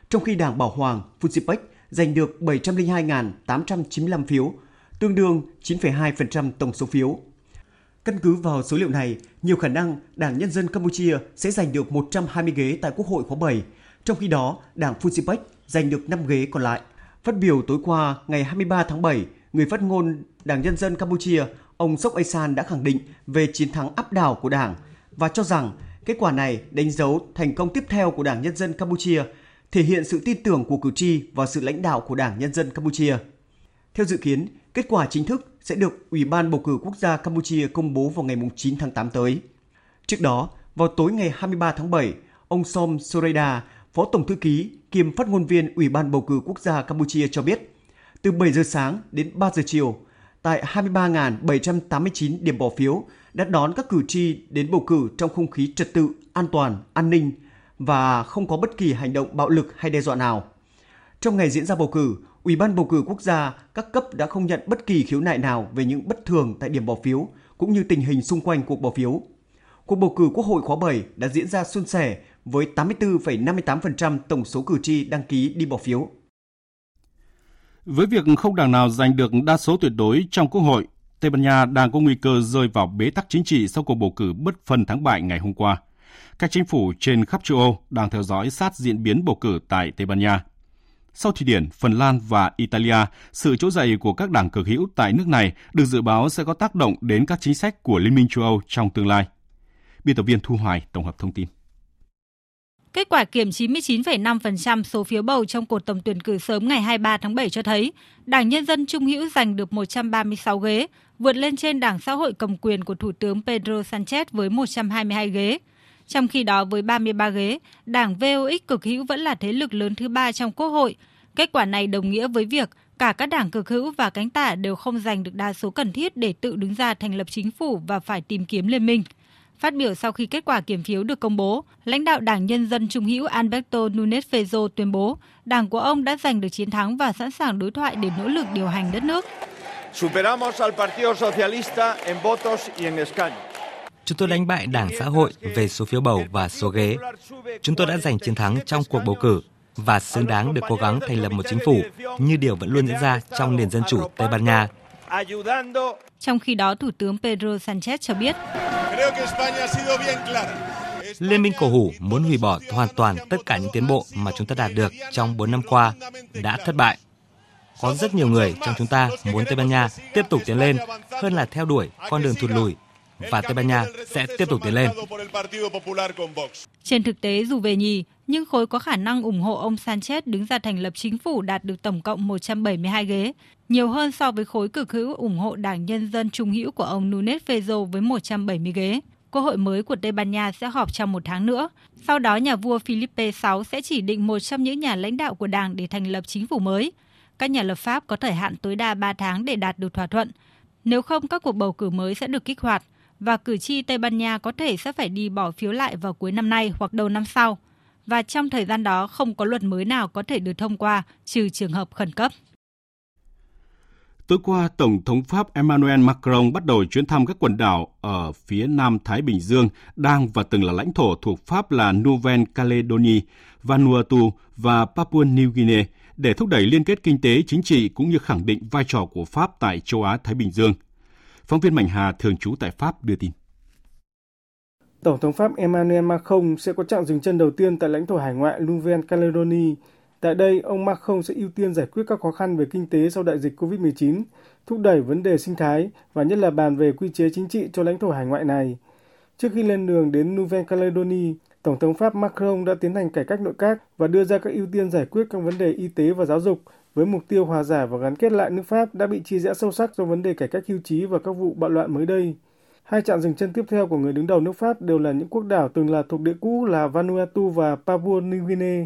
Trong khi Đảng Bảo Hoàng Funsipek giành được 702.895 phiếu, tương đương 9,2% tổng số phiếu. Căn cứ vào số liệu này, nhiều khả năng Đảng Nhân dân Campuchia sẽ giành được 120 ghế tại Quốc hội khóa 7, trong khi đó Đảng Funsipek giành được 5 ghế còn lại. Phát biểu tối qua ngày 23 tháng 7, người phát ngôn Đảng Nhân dân Campuchia, ông Sok Asan đã khẳng định về chiến thắng áp đảo của Đảng và cho rằng kết quả này đánh dấu thành công tiếp theo của Đảng Nhân dân Campuchia, thể hiện sự tin tưởng của cử tri vào sự lãnh đạo của Đảng Nhân dân Campuchia. Theo dự kiến, kết quả chính thức sẽ được Ủy ban bầu cử quốc gia Campuchia công bố vào ngày 9 tháng 8 tới. Trước đó, vào tối ngày 23 tháng 7, ông Som Soreda, Phó Tổng Thư ký kiêm phát ngôn viên Ủy ban bầu cử quốc gia Campuchia cho biết, từ 7 giờ sáng đến 3 giờ chiều, tại 23.789 điểm bỏ phiếu đã đón các cử tri đến bầu cử trong không khí trật tự, an toàn, an ninh và không có bất kỳ hành động bạo lực hay đe dọa nào. Trong ngày diễn ra bầu cử, Ủy ban bầu cử quốc gia các cấp đã không nhận bất kỳ khiếu nại nào về những bất thường tại điểm bỏ phiếu cũng như tình hình xung quanh cuộc bỏ phiếu. Cuộc bầu cử Quốc hội khóa 7 đã diễn ra suôn sẻ với 84,58% tổng số cử tri đăng ký đi bỏ phiếu. Với việc không đảng nào giành được đa số tuyệt đối trong Quốc hội, Tây Ban Nha đang có nguy cơ rơi vào bế tắc chính trị sau cuộc bầu cử bất phân thắng bại ngày hôm qua. Các chính phủ trên khắp châu Âu đang theo dõi sát diễn biến bầu cử tại Tây Ban Nha. Sau Thụy Điển, Phần Lan và Italia, sự trỗi dậy của các đảng cực hữu tại nước này được dự báo sẽ có tác động đến các chính sách của Liên minh châu Âu trong tương lai. Biên tập viên Thu Hoài tổng hợp thông tin. Kết quả kiểm 99,5% số phiếu bầu trong cuộc tổng tuyển cử sớm ngày 23 tháng 7 cho thấy Đảng Nhân dân Trung hữu giành được 136 ghế, vượt lên trên Đảng Xã hội cầm quyền của Thủ tướng Pedro Sanchez với 122 ghế. Trong khi đó với 33 ghế, Đảng VOX cực hữu vẫn là thế lực lớn thứ ba trong Quốc hội. Kết quả này đồng nghĩa với việc cả các đảng cực hữu và cánh tả đều không giành được đa số cần thiết để tự đứng ra thành lập chính phủ và phải tìm kiếm liên minh. Phát biểu sau khi kết quả kiểm phiếu được công bố, lãnh đạo Đảng Nhân dân Trung hữu Alberto Nunes Feijó tuyên bố đảng của ông đã giành được chiến thắng và sẵn sàng đối thoại để nỗ lực điều hành đất nước. Superamos al Partido Socialista en votos y en escaños. Chúng tôi đánh bại Đảng Xã hội về số phiếu bầu và số ghế. Chúng tôi đã giành chiến thắng trong cuộc bầu cử và xứng đáng được cố gắng thành lập một chính phủ như điều vẫn luôn diễn ra trong nền dân chủ Tây Ban Nha. Trong khi đó, Thủ tướng Pedro Sanchez cho biết, Liên minh cổ hủ muốn hủy bỏ hoàn toàn tất cả những tiến bộ mà chúng ta đạt được trong 4 năm qua đã thất bại. Có rất nhiều người trong chúng ta muốn Tây Ban Nha tiếp tục tiến lên hơn là theo đuổi con đường thụt lùi và Tây Ban Nha sẽ tiếp tục tiến lên. Trên thực tế, dù về nhì, nhưng khối có khả năng ủng hộ ông Sanchez đứng ra thành lập chính phủ đạt được tổng cộng 172 ghế, nhiều hơn so với khối cực hữu ủng hộ Đảng Nhân dân Trung hữu của ông Nunes Feijó với 170 ghế. Quốc hội mới của Tây Ban Nha sẽ họp trong một tháng nữa. Sau đó, nhà vua Philippe VI sẽ chỉ định một trong những nhà lãnh đạo của đảng để thành lập chính phủ mới. Các nhà lập pháp có thời hạn tối đa 3 tháng để đạt được thỏa thuận. Nếu không, các cuộc bầu cử mới sẽ được kích hoạt và cử tri Tây Ban Nha có thể sẽ phải đi bỏ phiếu lại vào cuối năm nay hoặc đầu năm sau. và trong thời gian đó không có luật mới nào có thể được thông qua trừ trường hợp khẩn cấp. Tối qua, Tổng thống Pháp Emmanuel Macron bắt đầu chuyến thăm các quần đảo ở phía Nam Thái Bình Dương đang và từng là lãnh thổ thuộc Pháp là Nouvelle-Calédonie, Vanuatu và Papua New Guinea để thúc đẩy liên kết kinh tế, chính trị cũng như khẳng định vai trò của Pháp tại châu Á-Thái Bình Dương. Phóng viên Mạnh Hà thường trú tại Pháp đưa tin. Tổng thống Pháp Emmanuel Macron sẽ có trạng dừng chân đầu tiên tại lãnh thổ hải ngoại Nouvelle-Calédonie. Tại đây, ông Macron sẽ ưu tiên giải quyết các khó khăn về kinh tế sau đại dịch COVID-19, thúc đẩy vấn đề sinh thái và nhất là bàn về quy chế chính trị cho lãnh thổ hải ngoại này. Trước khi lên đường đến Nouvelle-Calédonie, Tổng thống Pháp Macron đã tiến hành cải cách nội các và đưa ra các ưu tiên giải quyết các vấn đề y tế và giáo dục với mục tiêu hòa giải và gắn kết lại nước Pháp đã bị chia rẽ sâu sắc do vấn đề cải cách hưu trí và các vụ bạo loạn mới đây. Hai trạm dừng chân tiếp theo của người đứng đầu nước Pháp đều là những quốc đảo từng là thuộc địa cũ là Vanuatu và Papua New Guinea.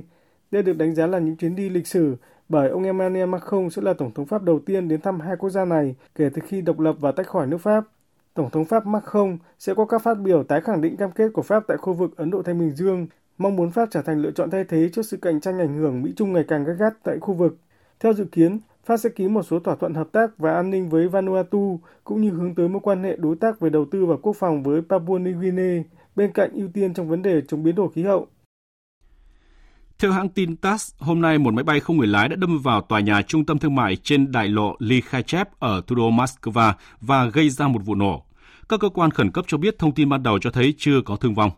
Đây được đánh giá là những chuyến đi lịch sử bởi ông Emmanuel Macron sẽ là tổng thống Pháp đầu tiên đến thăm hai quốc gia này kể từ khi độc lập và tách khỏi nước Pháp. Tổng thống Pháp Macron sẽ có các phát biểu tái khẳng định cam kết của Pháp tại khu vực Ấn Độ Thái Bình Dương, mong muốn Pháp trở thành lựa chọn thay thế trước sự cạnh tranh ảnh hưởng Mỹ Trung ngày càng gắt gắt tại khu vực. Theo dự kiến, Pháp sẽ ký một số thỏa thuận hợp tác và an ninh với Vanuatu cũng như hướng tới mối quan hệ đối tác về đầu tư và quốc phòng với Papua New Guinea, bên cạnh ưu tiên trong vấn đề chống biến đổi khí hậu. Theo hãng tin TASS, hôm nay một máy bay không người lái đã đâm vào tòa nhà trung tâm thương mại trên đại lộ Likhachev ở thủ đô Moscow và gây ra một vụ nổ. Các cơ quan khẩn cấp cho biết thông tin ban đầu cho thấy chưa có thương vong.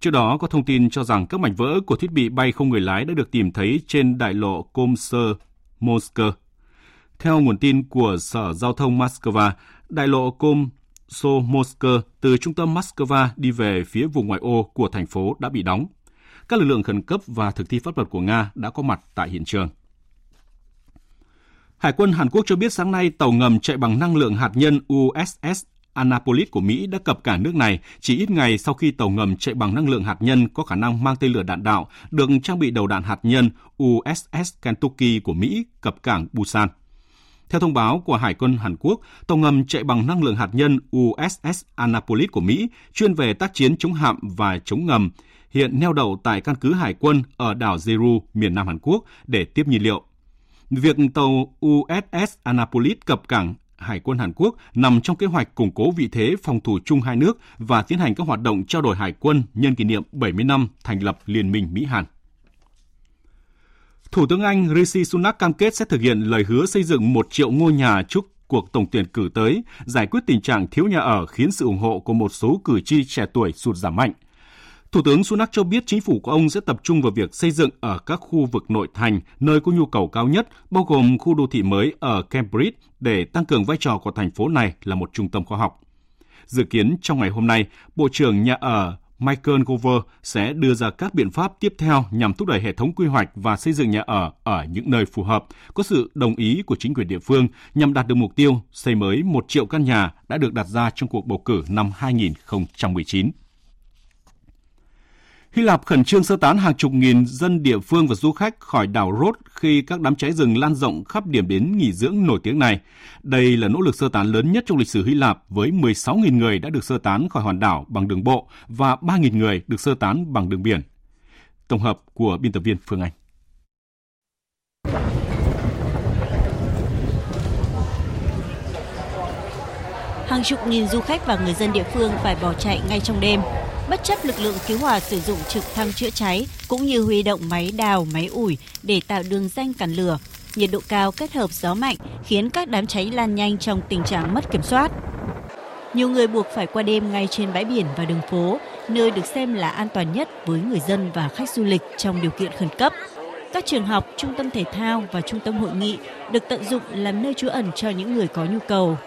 Trước đó có thông tin cho rằng các mảnh vỡ của thiết bị bay không người lái đã được tìm thấy trên đại lộ Moscow. Theo nguồn tin của Sở Giao thông Moscow, đại lộ Komsomolsk từ trung tâm Moscow đi về phía vùng ngoại ô của thành phố đã bị đóng. Các lực lượng khẩn cấp và thực thi pháp luật của Nga đã có mặt tại hiện trường. Hải quân Hàn Quốc cho biết sáng nay tàu ngầm chạy bằng năng lượng hạt nhân USS Annapolis của Mỹ đã cập cảng nước này chỉ ít ngày sau khi tàu ngầm chạy bằng năng lượng hạt nhân có khả năng mang tên lửa đạn đạo được trang bị đầu đạn hạt nhân USS Kentucky của Mỹ cập cảng Busan. Theo thông báo của Hải quân Hàn Quốc, tàu ngầm chạy bằng năng lượng hạt nhân USS Annapolis của Mỹ chuyên về tác chiến chống hạm và chống ngầm, hiện neo đậu tại căn cứ hải quân ở đảo Jeju, miền Nam Hàn Quốc để tiếp nhiên liệu. Việc tàu USS Annapolis cập cảng Hải quân Hàn Quốc nằm trong kế hoạch củng cố vị thế phòng thủ chung hai nước và tiến hành các hoạt động trao đổi hải quân nhân kỷ niệm 70 năm thành lập Liên minh Mỹ-Hàn. Thủ tướng Anh Rishi Sunak cam kết sẽ thực hiện lời hứa xây dựng một triệu ngôi nhà trước cuộc tổng tuyển cử tới, giải quyết tình trạng thiếu nhà ở khiến sự ủng hộ của một số cử tri trẻ tuổi sụt giảm mạnh. Thủ tướng Sunak cho biết chính phủ của ông sẽ tập trung vào việc xây dựng ở các khu vực nội thành nơi có nhu cầu cao nhất, bao gồm khu đô thị mới ở Cambridge để tăng cường vai trò của thành phố này là một trung tâm khoa học. Dự kiến trong ngày hôm nay, Bộ trưởng Nhà ở Michael Gover sẽ đưa ra các biện pháp tiếp theo nhằm thúc đẩy hệ thống quy hoạch và xây dựng nhà ở ở những nơi phù hợp, có sự đồng ý của chính quyền địa phương nhằm đạt được mục tiêu xây mới 1 triệu căn nhà đã được đặt ra trong cuộc bầu cử năm 2019. Hy Lạp khẩn trương sơ tán hàng chục nghìn dân địa phương và du khách khỏi đảo Rhodes khi các đám cháy rừng lan rộng khắp điểm đến nghỉ dưỡng nổi tiếng này. Đây là nỗ lực sơ tán lớn nhất trong lịch sử Hy Lạp, với 16.000 người đã được sơ tán khỏi hòn đảo bằng đường bộ và 3.000 người được sơ tán bằng đường biển. Tổng hợp của biên tập viên Phương Anh. Hàng chục nghìn du khách và người dân địa phương phải bỏ chạy ngay trong đêm bất chấp lực lượng cứu hỏa sử dụng trực thăng chữa cháy cũng như huy động máy đào, máy ủi để tạo đường ranh cản lửa. Nhiệt độ cao kết hợp gió mạnh khiến các đám cháy lan nhanh trong tình trạng mất kiểm soát. Nhiều người buộc phải qua đêm ngay trên bãi biển và đường phố, nơi được xem là an toàn nhất với người dân và khách du lịch trong điều kiện khẩn cấp. Các trường học, trung tâm thể thao và trung tâm hội nghị được tận dụng làm nơi trú ẩn cho những người có nhu cầu.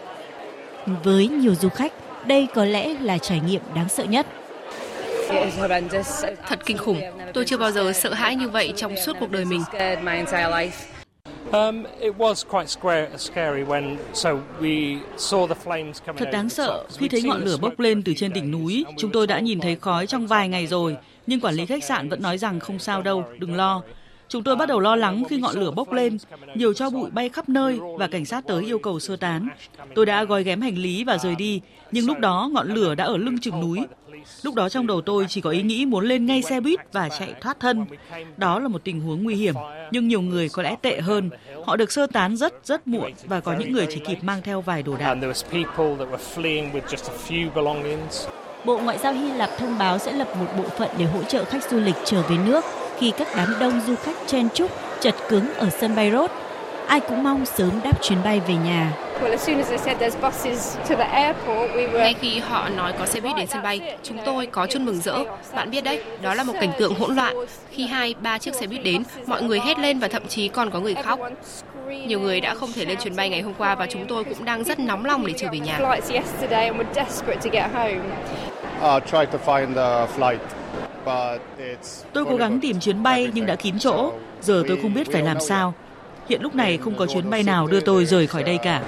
Với nhiều du khách, đây có lẽ là trải nghiệm đáng sợ nhất. Thật kinh khủng. Tôi chưa bao giờ sợ hãi như vậy trong suốt cuộc đời mình. Um, Thật đáng sợ, khi thấy ngọn lửa bốc lên từ trên đỉnh núi, chúng tôi đã nhìn thấy khói trong vài ngày rồi, nhưng quản lý khách sạn vẫn nói rằng không sao đâu, đừng lo. Chúng tôi bắt đầu lo lắng khi ngọn lửa bốc lên, nhiều cho bụi bay khắp nơi và cảnh sát tới yêu cầu sơ tán. Tôi đã gói ghém hành lý và rời đi, nhưng lúc đó ngọn lửa đã ở lưng chừng núi. Lúc đó trong đầu tôi chỉ có ý nghĩ muốn lên ngay xe buýt và chạy thoát thân. Đó là một tình huống nguy hiểm, nhưng nhiều người có lẽ tệ hơn. Họ được sơ tán rất rất muộn và có những người chỉ kịp mang theo vài đồ đạc. Bộ Ngoại giao Hy Lạp thông báo sẽ lập một bộ phận để hỗ trợ khách du lịch trở về nước khi các đám đông du khách chen chúc chật cứng ở sân bay Rhodes. Ai cũng mong sớm đáp chuyến bay về nhà. Ngay khi họ nói có xe buýt đến sân bay, chúng tôi có chút mừng rỡ. Bạn biết đấy, đó là một cảnh tượng hỗn loạn. Khi hai, ba chiếc xe buýt đến, mọi người hét lên và thậm chí còn có người khóc. Nhiều người đã không thể lên chuyến bay ngày hôm qua và chúng tôi cũng đang rất nóng lòng để trở về nhà. Tôi cố gắng tìm chuyến bay nhưng đã kín chỗ. Giờ tôi không biết phải làm sao. Hiện lúc này không có chuyến bay nào đưa tôi rời khỏi đây cả.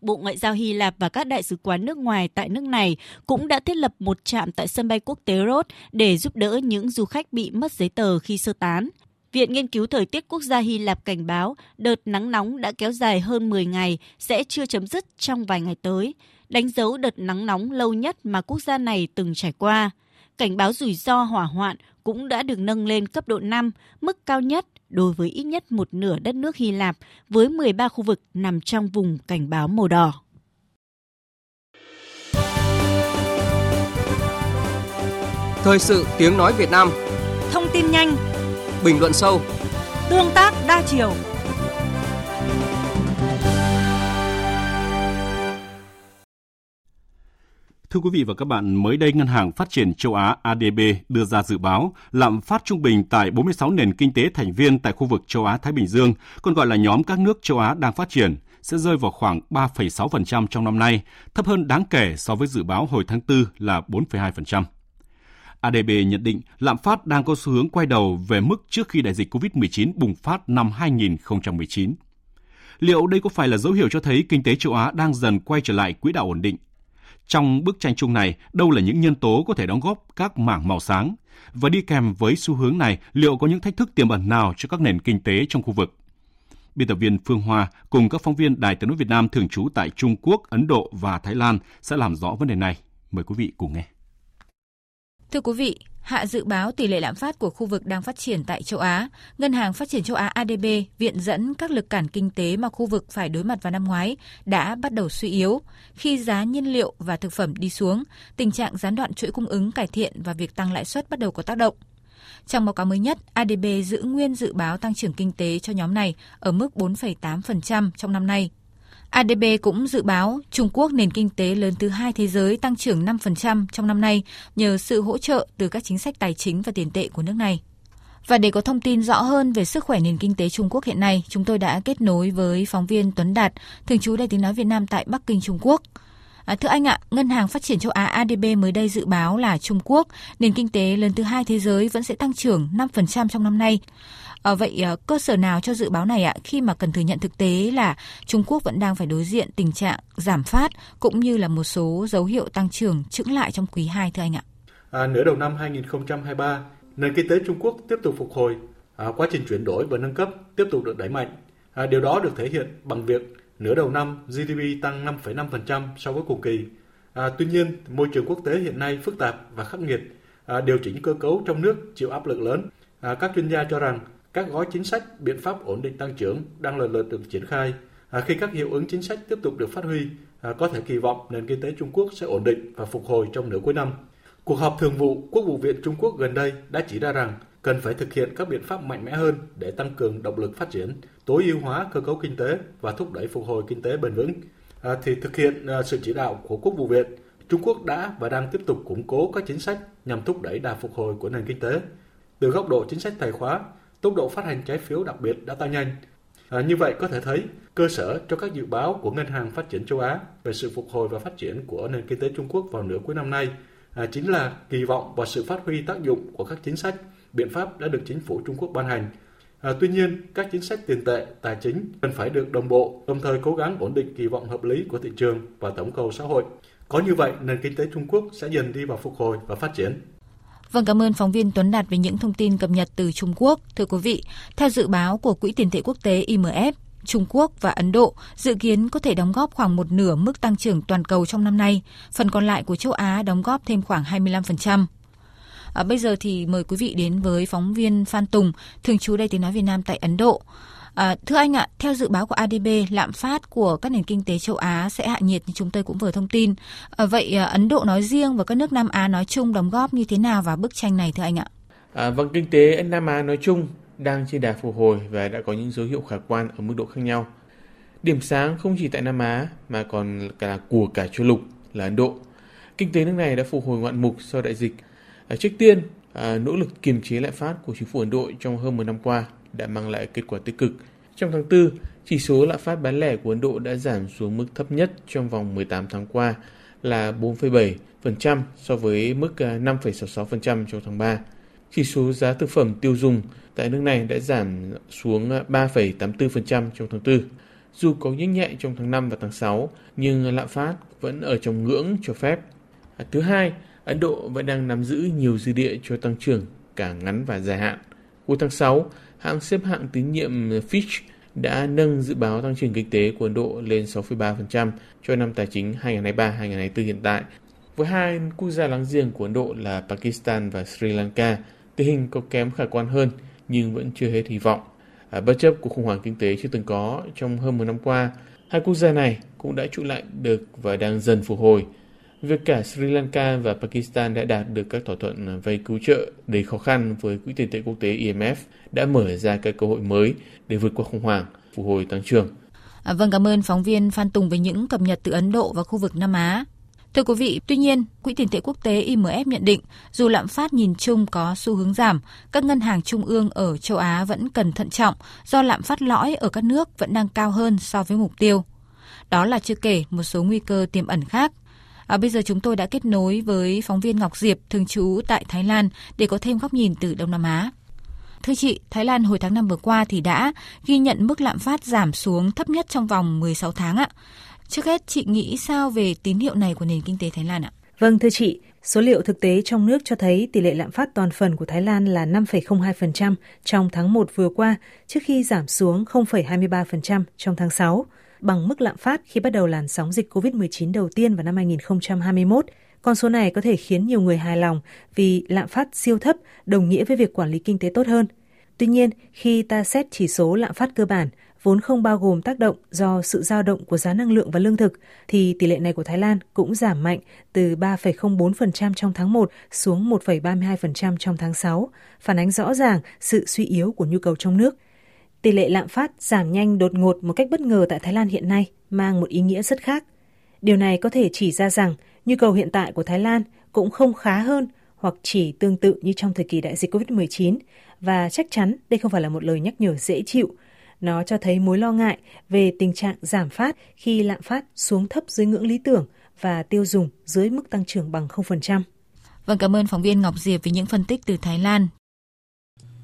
Bộ Ngoại giao Hy Lạp và các đại sứ quán nước ngoài tại nước này cũng đã thiết lập một trạm tại sân bay quốc tế Rhodes để giúp đỡ những du khách bị mất giấy tờ khi sơ tán. Viện Nghiên cứu Thời tiết Quốc gia Hy Lạp cảnh báo đợt nắng nóng đã kéo dài hơn 10 ngày sẽ chưa chấm dứt trong vài ngày tới, đánh dấu đợt nắng nóng lâu nhất mà quốc gia này từng trải qua. Cảnh báo rủi ro hỏa hoạn cũng đã được nâng lên cấp độ 5, mức cao nhất đối với ít nhất một nửa đất nước Hy Lạp với 13 khu vực nằm trong vùng cảnh báo màu đỏ. Thời sự tiếng nói Việt Nam. Thông tin nhanh. Bình luận sâu. Tương tác đa chiều Thưa quý vị và các bạn, mới đây Ngân hàng Phát triển châu Á ADB đưa ra dự báo lạm phát trung bình tại 46 nền kinh tế thành viên tại khu vực châu Á-Thái Bình Dương, còn gọi là nhóm các nước châu Á đang phát triển, sẽ rơi vào khoảng 3,6% trong năm nay, thấp hơn đáng kể so với dự báo hồi tháng 4 là 4,2%. ADB nhận định lạm phát đang có xu hướng quay đầu về mức trước khi đại dịch COVID-19 bùng phát năm 2019. Liệu đây có phải là dấu hiệu cho thấy kinh tế châu Á đang dần quay trở lại quỹ đạo ổn định? Trong bức tranh chung này, đâu là những nhân tố có thể đóng góp các mảng màu sáng? Và đi kèm với xu hướng này, liệu có những thách thức tiềm ẩn nào cho các nền kinh tế trong khu vực? Biên tập viên Phương Hoa cùng các phóng viên Đài tiếng nói Việt Nam thường trú tại Trung Quốc, Ấn Độ và Thái Lan sẽ làm rõ vấn đề này. Mời quý vị cùng nghe. Thưa quý vị, hạ dự báo tỷ lệ lạm phát của khu vực đang phát triển tại châu Á, Ngân hàng Phát triển châu Á ADB viện dẫn các lực cản kinh tế mà khu vực phải đối mặt vào năm ngoái đã bắt đầu suy yếu. Khi giá nhiên liệu và thực phẩm đi xuống, tình trạng gián đoạn chuỗi cung ứng cải thiện và việc tăng lãi suất bắt đầu có tác động. Trong báo cáo mới nhất, ADB giữ nguyên dự báo tăng trưởng kinh tế cho nhóm này ở mức 4,8% trong năm nay, ADB cũng dự báo Trung Quốc nền kinh tế lớn thứ hai thế giới tăng trưởng 5% trong năm nay nhờ sự hỗ trợ từ các chính sách tài chính và tiền tệ của nước này. Và để có thông tin rõ hơn về sức khỏe nền kinh tế Trung Quốc hiện nay, chúng tôi đã kết nối với phóng viên Tuấn Đạt, thường trú Đài tiếng nói Việt Nam tại Bắc Kinh, Trung Quốc. À, thưa anh ạ, Ngân hàng Phát triển châu Á ADB mới đây dự báo là Trung Quốc, nền kinh tế lớn thứ hai thế giới vẫn sẽ tăng trưởng 5% trong năm nay. À, vậy ờ, cơ sở nào cho dự báo này ạ? Khi mà cần thừa nhận thực tế là Trung Quốc vẫn đang phải đối diện tình trạng giảm phát cũng như là một số dấu hiệu tăng trưởng chững lại trong quý 2 thưa anh ạ. À, nửa đầu năm 2023, nền kinh tế Trung Quốc tiếp tục phục hồi, à, quá trình chuyển đổi và nâng cấp tiếp tục được đẩy mạnh. À, điều đó được thể hiện bằng việc nửa đầu năm GDP tăng 5,5% so với cùng kỳ. À, tuy nhiên, môi trường quốc tế hiện nay phức tạp và khắc nghiệt, à, điều chỉnh cơ cấu trong nước chịu áp lực lớn. À, các chuyên gia cho rằng các gói chính sách, biện pháp ổn định tăng trưởng đang lần lượt được triển khai. À, khi các hiệu ứng chính sách tiếp tục được phát huy, à, có thể kỳ vọng nền kinh tế Trung Quốc sẽ ổn định và phục hồi trong nửa cuối năm. Cuộc họp thường vụ Quốc vụ viện Trung Quốc gần đây đã chỉ ra rằng cần phải thực hiện các biện pháp mạnh mẽ hơn để tăng cường động lực phát triển, tối ưu hóa cơ cấu kinh tế và thúc đẩy phục hồi kinh tế bền vững. À, thì thực hiện à, sự chỉ đạo của Quốc vụ viện, Trung Quốc đã và đang tiếp tục củng cố các chính sách nhằm thúc đẩy đà phục hồi của nền kinh tế. Từ góc độ chính sách tài khóa, tốc độ phát hành trái phiếu đặc biệt đã tăng nhanh. À, như vậy có thể thấy cơ sở cho các dự báo của Ngân hàng Phát triển châu Á về sự phục hồi và phát triển của nền kinh tế Trung Quốc vào nửa cuối năm nay à, chính là kỳ vọng vào sự phát huy tác dụng của các chính sách, biện pháp đã được chính phủ Trung Quốc ban hành. À, tuy nhiên, các chính sách tiền tệ, tài chính cần phải được đồng bộ, đồng thời cố gắng ổn định kỳ vọng hợp lý của thị trường và tổng cầu xã hội. Có như vậy, nền kinh tế Trung Quốc sẽ dần đi vào phục hồi và phát triển. Vâng, cảm ơn phóng viên Tuấn Đạt về những thông tin cập nhật từ Trung Quốc. Thưa quý vị, theo dự báo của Quỹ tiền tệ quốc tế IMF, Trung Quốc và Ấn Độ dự kiến có thể đóng góp khoảng một nửa mức tăng trưởng toàn cầu trong năm nay, phần còn lại của châu Á đóng góp thêm khoảng 25%. À, bây giờ thì mời quý vị đến với phóng viên Phan Tùng, thường trú đây Tiếng Nói Việt Nam tại Ấn Độ. À, thưa anh ạ, theo dự báo của ADB, lạm phát của các nền kinh tế châu Á sẽ hạ nhiệt như chúng tôi cũng vừa thông tin. À, vậy à, Ấn Độ nói riêng và các nước Nam Á nói chung đóng góp như thế nào vào bức tranh này thưa anh ạ? À, vâng, kinh tế Nam Á nói chung đang trên đà phục hồi và đã có những dấu hiệu khả quan ở mức độ khác nhau. Điểm sáng không chỉ tại Nam Á mà còn cả của cả châu lục là Ấn Độ. Kinh tế nước này đã phục hồi ngoạn mục sau đại dịch. À, trước tiên, à, nỗ lực kiềm chế lạm phát của chính phủ Ấn Độ trong hơn một năm qua đã mang lại kết quả tích cực. Trong tháng 4, chỉ số lạm phát bán lẻ của Ấn Độ đã giảm xuống mức thấp nhất trong vòng 18 tháng qua là 4,7% so với mức à, 5,66% trong tháng 3. Chỉ số giá thực phẩm tiêu dùng tại nước này đã giảm xuống à, 3,84% trong tháng 4. Dù có nhích nhẹ trong tháng 5 và tháng 6, nhưng lạm phát vẫn ở trong ngưỡng cho phép. À, thứ hai, Ấn Độ vẫn đang nắm giữ nhiều dư địa cho tăng trưởng cả ngắn và dài hạn. Cuối tháng 6, hãng xếp hạng tín nhiệm Fitch đã nâng dự báo tăng trưởng kinh tế của Ấn Độ lên 6,3% cho năm tài chính 2023-2024 hiện tại. Với hai quốc gia láng giềng của Ấn Độ là Pakistan và Sri Lanka, tình hình có kém khả quan hơn nhưng vẫn chưa hết hy vọng. À, bất chấp cuộc khủng hoảng kinh tế chưa từng có trong hơn một năm qua, hai quốc gia này cũng đã trụ lại được và đang dần phục hồi. Việc cả Sri Lanka và Pakistan đã đạt được các thỏa thuận vay cứu trợ đầy khó khăn với Quỹ tiền tệ quốc tế IMF đã mở ra các cơ hội mới để vượt qua khủng hoảng, phục hồi tăng trưởng. À, vâng, cảm ơn phóng viên Phan Tùng với những cập nhật từ Ấn Độ và khu vực Nam Á. Thưa quý vị, tuy nhiên, Quỹ tiền tệ quốc tế IMF nhận định dù lạm phát nhìn chung có xu hướng giảm, các ngân hàng trung ương ở châu Á vẫn cần thận trọng do lạm phát lõi ở các nước vẫn đang cao hơn so với mục tiêu. Đó là chưa kể một số nguy cơ tiềm ẩn khác. À, bây giờ chúng tôi đã kết nối với phóng viên Ngọc Diệp, thường trú tại Thái Lan để có thêm góc nhìn từ Đông Nam Á. Thưa chị, Thái Lan hồi tháng 5 vừa qua thì đã ghi nhận mức lạm phát giảm xuống thấp nhất trong vòng 16 tháng ạ. Trước hết, chị nghĩ sao về tín hiệu này của nền kinh tế Thái Lan ạ? Vâng, thưa chị, số liệu thực tế trong nước cho thấy tỷ lệ lạm phát toàn phần của Thái Lan là 5,02% trong tháng 1 vừa qua, trước khi giảm xuống 0,23% trong tháng 6, bằng mức lạm phát khi bắt đầu làn sóng dịch COVID-19 đầu tiên vào năm 2021. Con số này có thể khiến nhiều người hài lòng vì lạm phát siêu thấp đồng nghĩa với việc quản lý kinh tế tốt hơn. Tuy nhiên, khi ta xét chỉ số lạm phát cơ bản, vốn không bao gồm tác động do sự dao động của giá năng lượng và lương thực, thì tỷ lệ này của Thái Lan cũng giảm mạnh từ 3,04% trong tháng 1 xuống 1,32% trong tháng 6, phản ánh rõ ràng sự suy yếu của nhu cầu trong nước. Tỷ lệ lạm phát giảm nhanh đột ngột một cách bất ngờ tại Thái Lan hiện nay mang một ý nghĩa rất khác. Điều này có thể chỉ ra rằng nhu cầu hiện tại của Thái Lan cũng không khá hơn hoặc chỉ tương tự như trong thời kỳ đại dịch COVID-19 và chắc chắn đây không phải là một lời nhắc nhở dễ chịu nó cho thấy mối lo ngại về tình trạng giảm phát khi lạm phát xuống thấp dưới ngưỡng lý tưởng và tiêu dùng dưới mức tăng trưởng bằng 0%. Vâng, cảm ơn phóng viên Ngọc Diệp về những phân tích từ Thái Lan.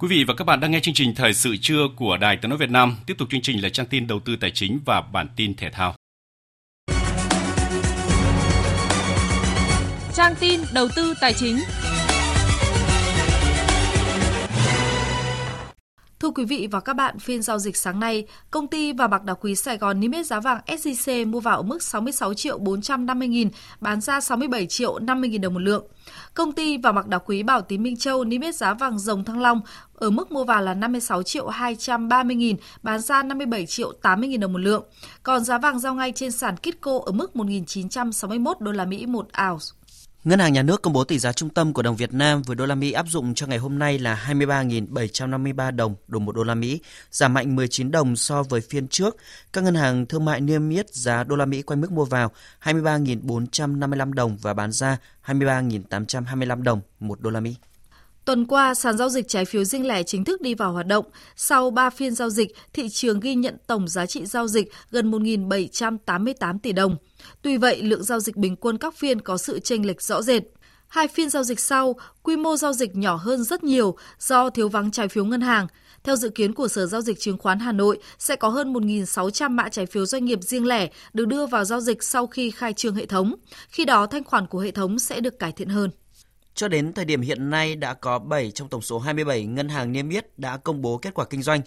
Quý vị và các bạn đang nghe chương trình Thời sự trưa của Đài Tiếng nói Việt Nam. Tiếp tục chương trình là trang tin đầu tư tài chính và bản tin thể thao. Trang tin đầu tư tài chính. Thưa quý vị và các bạn, phiên giao dịch sáng nay, công ty và bạc đá quý Sài Gòn niêm yết giá vàng SJC mua vào ở mức 66 triệu 450 nghìn, bán ra 67 triệu 50 nghìn đồng một lượng. Công ty và bạc đá quý Bảo Tín Minh Châu niêm yết giá vàng rồng Thăng Long ở mức mua vào là 56 triệu 230 nghìn, bán ra 57 triệu 80 nghìn đồng một lượng. Còn giá vàng giao ngay trên sàn Kitco ở mức 1.961 đô la Mỹ một ounce. Ngân hàng Nhà nước công bố tỷ giá trung tâm của đồng Việt Nam với đô la Mỹ áp dụng cho ngày hôm nay là 23.753 đồng đổi một đô la Mỹ, giảm mạnh 19 đồng so với phiên trước. Các ngân hàng thương mại niêm yết giá đô la Mỹ quanh mức mua vào 23.455 đồng và bán ra 23.825 đồng một đô la Mỹ. Tuần qua, sàn giao dịch trái phiếu riêng lẻ chính thức đi vào hoạt động. Sau 3 phiên giao dịch, thị trường ghi nhận tổng giá trị giao dịch gần 1.788 tỷ đồng. Tuy vậy, lượng giao dịch bình quân các phiên có sự chênh lệch rõ rệt. Hai phiên giao dịch sau, quy mô giao dịch nhỏ hơn rất nhiều do thiếu vắng trái phiếu ngân hàng. Theo dự kiến của Sở Giao dịch Chứng khoán Hà Nội, sẽ có hơn 1.600 mã trái phiếu doanh nghiệp riêng lẻ được đưa vào giao dịch sau khi khai trương hệ thống. Khi đó, thanh khoản của hệ thống sẽ được cải thiện hơn. Cho đến thời điểm hiện nay đã có 7 trong tổng số 27 ngân hàng niêm yết đã công bố kết quả kinh doanh.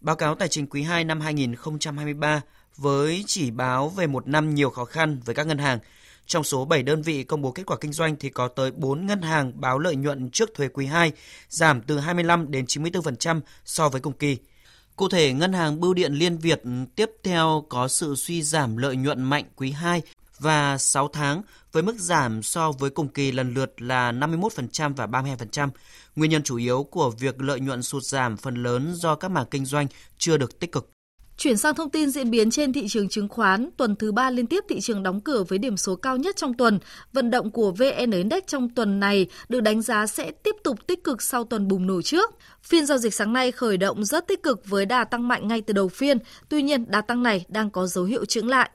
Báo cáo tài chính quý 2 năm 2023 với chỉ báo về một năm nhiều khó khăn với các ngân hàng. Trong số 7 đơn vị công bố kết quả kinh doanh thì có tới 4 ngân hàng báo lợi nhuận trước thuế quý 2, giảm từ 25 đến 94% so với cùng kỳ. Cụ thể, ngân hàng Bưu điện Liên Việt tiếp theo có sự suy giảm lợi nhuận mạnh quý 2 và 6 tháng với mức giảm so với cùng kỳ lần lượt là 51% và 32%. Nguyên nhân chủ yếu của việc lợi nhuận sụt giảm phần lớn do các mảng kinh doanh chưa được tích cực. Chuyển sang thông tin diễn biến trên thị trường chứng khoán, tuần thứ ba liên tiếp thị trường đóng cửa với điểm số cao nhất trong tuần. Vận động của VN Index trong tuần này được đánh giá sẽ tiếp tục tích cực sau tuần bùng nổ trước. Phiên giao dịch sáng nay khởi động rất tích cực với đà tăng mạnh ngay từ đầu phiên, tuy nhiên đà tăng này đang có dấu hiệu chững lại.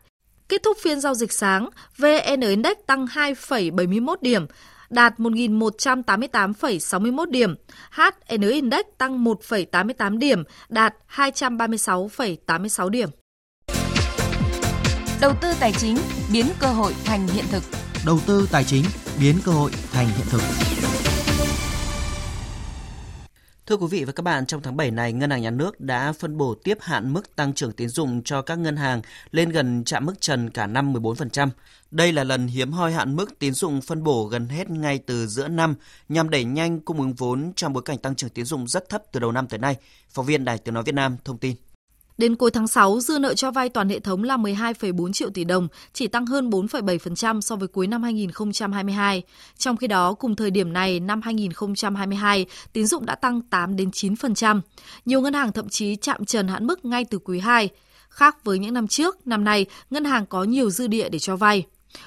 Kết thúc phiên giao dịch sáng, VN Index tăng 2,71 điểm, đạt 1.188,61 điểm. HN Index tăng 1,88 điểm, đạt 236,86 điểm. Đầu tư tài chính biến cơ hội thành hiện thực. Đầu tư tài chính biến cơ hội thành hiện thực. Thưa quý vị và các bạn, trong tháng 7 này, Ngân hàng Nhà nước đã phân bổ tiếp hạn mức tăng trưởng tín dụng cho các ngân hàng lên gần chạm mức trần cả năm 14%. Đây là lần hiếm hoi hạn mức tín dụng phân bổ gần hết ngay từ giữa năm nhằm đẩy nhanh cung ứng vốn trong bối cảnh tăng trưởng tín dụng rất thấp từ đầu năm tới nay. Phóng viên Đài Tiếng Nói Việt Nam thông tin. Đến cuối tháng 6, dư nợ cho vay toàn hệ thống là 12,4 triệu tỷ đồng, chỉ tăng hơn 4,7% so với cuối năm 2022. Trong khi đó, cùng thời điểm này năm 2022, tín dụng đã tăng 8 đến 9%. Nhiều ngân hàng thậm chí chạm trần hạn mức ngay từ quý 2. Khác với những năm trước, năm nay ngân hàng có nhiều dư địa để cho vay.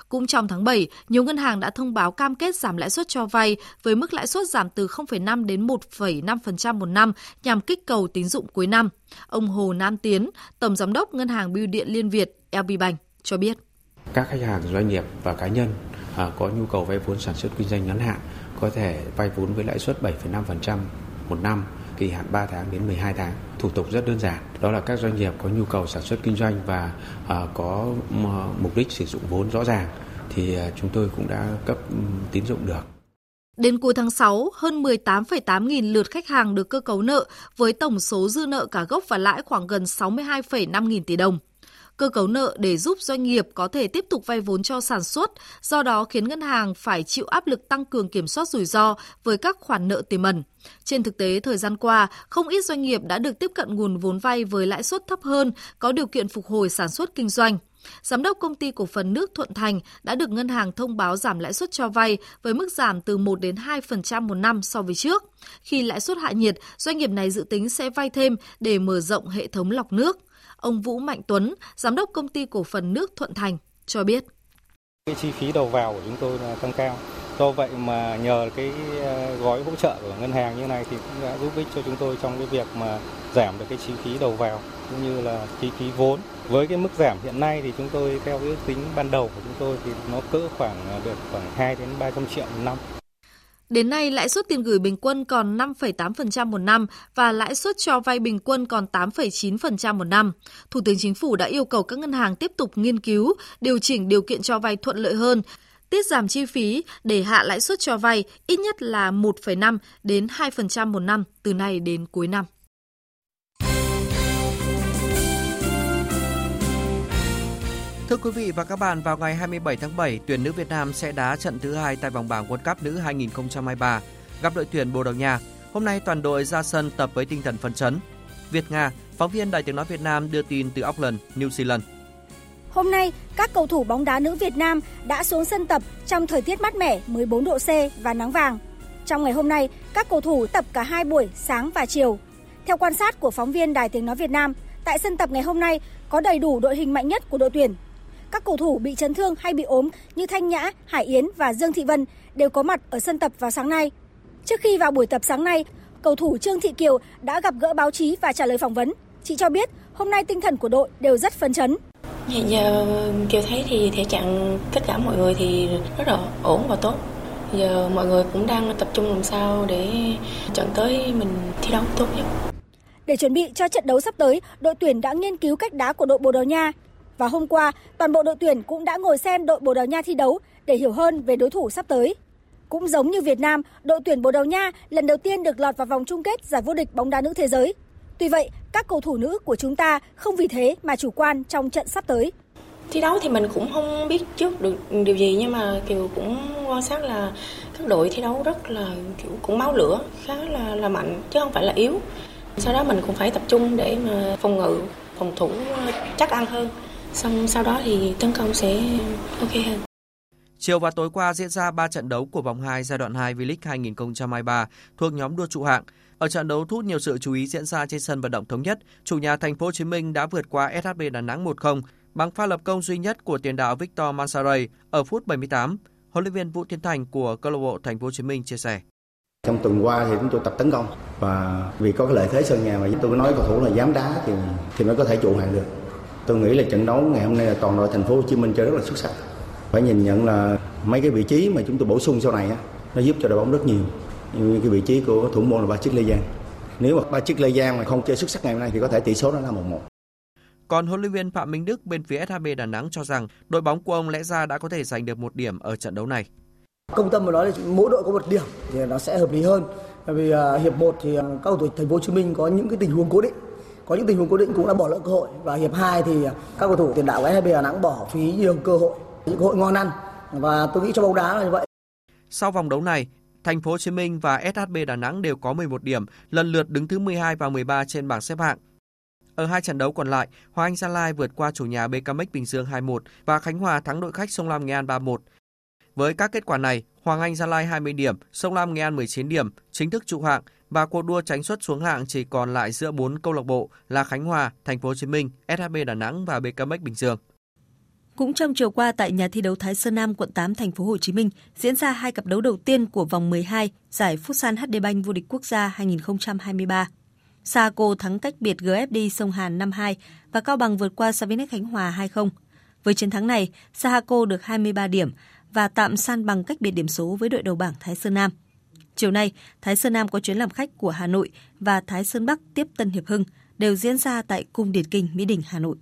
Cũng trong tháng 7, nhiều ngân hàng đã thông báo cam kết giảm lãi suất cho vay với mức lãi suất giảm từ 0,5 đến 1,5% một năm nhằm kích cầu tín dụng cuối năm. Ông Hồ Nam Tiến, Tổng Giám đốc Ngân hàng Bưu điện Liên Việt LB Bank cho biết. Các khách hàng doanh nghiệp và cá nhân à, có nhu cầu vay vốn sản xuất kinh doanh ngắn hạn có thể vay vốn với lãi suất 7,5% một năm kỳ hạn 3 tháng đến 12 tháng. Thủ tục rất đơn giản. Đó là các doanh nghiệp có nhu cầu sản xuất kinh doanh và à, có mục đích sử dụng vốn rõ ràng thì à, chúng tôi cũng đã cấp tín dụng được. Đến cuối tháng 6, hơn 18,8 nghìn lượt khách hàng được cơ cấu nợ với tổng số dư nợ cả gốc và lãi khoảng gần 62,5 nghìn tỷ đồng cơ cấu nợ để giúp doanh nghiệp có thể tiếp tục vay vốn cho sản xuất, do đó khiến ngân hàng phải chịu áp lực tăng cường kiểm soát rủi ro với các khoản nợ tiềm ẩn. Trên thực tế, thời gian qua, không ít doanh nghiệp đã được tiếp cận nguồn vốn vay với lãi suất thấp hơn, có điều kiện phục hồi sản xuất kinh doanh. Giám đốc công ty cổ phần nước Thuận Thành đã được ngân hàng thông báo giảm lãi suất cho vay với mức giảm từ 1 đến 2% một năm so với trước. Khi lãi suất hạ nhiệt, doanh nghiệp này dự tính sẽ vay thêm để mở rộng hệ thống lọc nước. Ông Vũ Mạnh Tuấn, giám đốc công ty cổ phần nước Thuận Thành cho biết. Cái chi phí đầu vào của chúng tôi là tăng cao. Do vậy mà nhờ cái ờ, gói hỗ trợ của ngân hàng như này thì cũng đã giúp ích cho chúng tôi trong cái việc mà giảm được cái chi phí đầu vào cũng như là chi phí vốn. Với cái mức giảm hiện nay thì chúng tôi theo cái ước tính ban đầu của chúng tôi thì nó cỡ khoảng ờ, được khoảng 2 đến 300 triệu một năm. Đến nay, lãi suất tiền gửi bình quân còn 5,8% một năm và lãi suất cho vay bình quân còn 8,9% một năm. Thủ tướng Chính phủ đã yêu cầu các ngân hàng tiếp tục nghiên cứu, điều chỉnh điều kiện cho vay thuận lợi hơn, tiết giảm chi phí để hạ lãi suất cho vay ít nhất là 1,5 đến 2% một năm từ nay đến cuối năm. Thưa quý vị và các bạn, vào ngày 27 tháng 7, tuyển nữ Việt Nam sẽ đá trận thứ hai tại vòng bảng World Cup nữ 2023 gặp đội tuyển Bồ Đào Nha. Hôm nay toàn đội ra sân tập với tinh thần phấn chấn. Việt Nga, phóng viên Đài Tiếng nói Việt Nam đưa tin từ Auckland, New Zealand. Hôm nay, các cầu thủ bóng đá nữ Việt Nam đã xuống sân tập trong thời tiết mát mẻ 14 độ C và nắng vàng. Trong ngày hôm nay, các cầu thủ tập cả hai buổi sáng và chiều. Theo quan sát của phóng viên Đài Tiếng nói Việt Nam, tại sân tập ngày hôm nay có đầy đủ đội hình mạnh nhất của đội tuyển các cầu thủ bị chấn thương hay bị ốm như Thanh Nhã, Hải Yến và Dương Thị Vân đều có mặt ở sân tập vào sáng nay. Trước khi vào buổi tập sáng nay, cầu thủ Trương Thị Kiều đã gặp gỡ báo chí và trả lời phỏng vấn. Chị cho biết hôm nay tinh thần của đội đều rất phấn chấn. Hiện giờ Kiều thấy thì thể trạng tất cả mọi người thì rất là ổn và tốt. Giờ mọi người cũng đang tập trung làm sao để trận tới mình thi đấu tốt nhất. Để chuẩn bị cho trận đấu sắp tới, đội tuyển đã nghiên cứu cách đá của đội Bồ Đào Nha và hôm qua, toàn bộ đội tuyển cũng đã ngồi xem đội Bồ Đào Nha thi đấu để hiểu hơn về đối thủ sắp tới. Cũng giống như Việt Nam, đội tuyển Bồ Đào Nha lần đầu tiên được lọt vào vòng chung kết giải vô địch bóng đá nữ thế giới. Tuy vậy, các cầu thủ nữ của chúng ta không vì thế mà chủ quan trong trận sắp tới. Thi đấu thì mình cũng không biết trước được điều gì nhưng mà kiểu cũng quan sát là các đội thi đấu rất là kiểu cũng máu lửa, khá là là mạnh chứ không phải là yếu. Sau đó mình cũng phải tập trung để mà phòng ngự, phòng thủ ờ, chắc ăn hơn. Xong sau đó thì tấn công sẽ ok hơn. Chiều và tối qua diễn ra 3 trận đấu của vòng 2 giai đoạn 2 V-League 2023 thuộc nhóm đua trụ hạng. Ở trận đấu thu hút nhiều sự chú ý diễn ra trên sân vận động thống nhất, chủ nhà Thành phố Hồ Chí Minh đã vượt qua SHB Đà Nẵng 1-0 bằng pha lập công duy nhất của tiền đạo Victor Mansaray ở phút 78. Huấn luyện viên Vũ Tiến Thành của câu lạc bộ Thành phố Hồ Chí Minh chia sẻ. Trong tuần qua thì chúng tôi tập tấn công và vì có cái lợi thế sân nhà mà tôi nói cầu thủ là dám đá thì thì mới có thể trụ hạng được. Tôi nghĩ là trận đấu ngày hôm nay là toàn đội Thành phố Hồ Chí Minh chơi rất là xuất sắc. Phải nhìn nhận là mấy cái vị trí mà chúng tôi bổ sung sau này á, nó giúp cho đội bóng rất nhiều. Như cái vị trí của thủ môn là ba chiếc Lê Giang. Nếu mà ba chiếc Lê Giang mà không chơi xuất sắc ngày hôm nay thì có thể tỷ số nó là 1-1. Còn huấn luyện viên Phạm Minh Đức bên phía SHB Đà Nẵng cho rằng đội bóng của ông lẽ ra đã có thể giành được một điểm ở trận đấu này. Công tâm mà nói là mỗi đội có một điểm thì nó sẽ hợp lý hơn. Bởi vì uh, hiệp 1 thì các cầu thủ Thành phố Hồ Chí Minh có những cái tình huống cố định. Có những tình huống cố định cũng đã bỏ lỡ cơ hội và hiệp 2 thì các cầu thủ tiền đạo của SHB Đà Nẵng bỏ phí nhiều cơ hội, những cơ hội ngon ăn và tôi nghĩ cho bóng đá là như vậy. Sau vòng đấu này, Thành phố Hồ Chí Minh và SHB Đà Nẵng đều có 11 điểm, lần lượt đứng thứ 12 và 13 trên bảng xếp hạng. Ở hai trận đấu còn lại, Hoàng Anh Gia Lai vượt qua chủ nhà BKMX Bình Dương 2-1 và Khánh Hòa thắng đội khách Sông Lam Nghệ An 3-1. Với các kết quả này, Hoàng Anh Gia Lai 20 điểm, Sông Lam Nghệ An 19 điểm, chính thức trụ hạng và cuộc đua tránh xuất xuống hạng chỉ còn lại giữa 4 câu lạc bộ là Khánh Hòa, Thành phố Hồ Chí Minh, SHB Đà Nẵng và BKMX Bình Dương. Cũng trong chiều qua tại nhà thi đấu Thái Sơn Nam quận 8 thành phố Hồ Chí Minh diễn ra hai cặp đấu đầu tiên của vòng 12 giải Futsal HD Bank vô địch quốc gia 2023. Saco thắng cách biệt GFD sông Hàn 5-2 và Cao Bằng vượt qua Savinex Khánh Hòa 2-0. Với chiến thắng này, Sahaco được 23 điểm và tạm san bằng cách biệt điểm số với đội đầu bảng Thái Sơn Nam. Chiều nay, Thái Sơn Nam có chuyến làm khách của Hà Nội và Thái Sơn Bắc tiếp Tân Hiệp Hưng đều diễn ra tại Cung Điển Kinh, Mỹ Đình, Hà Nội.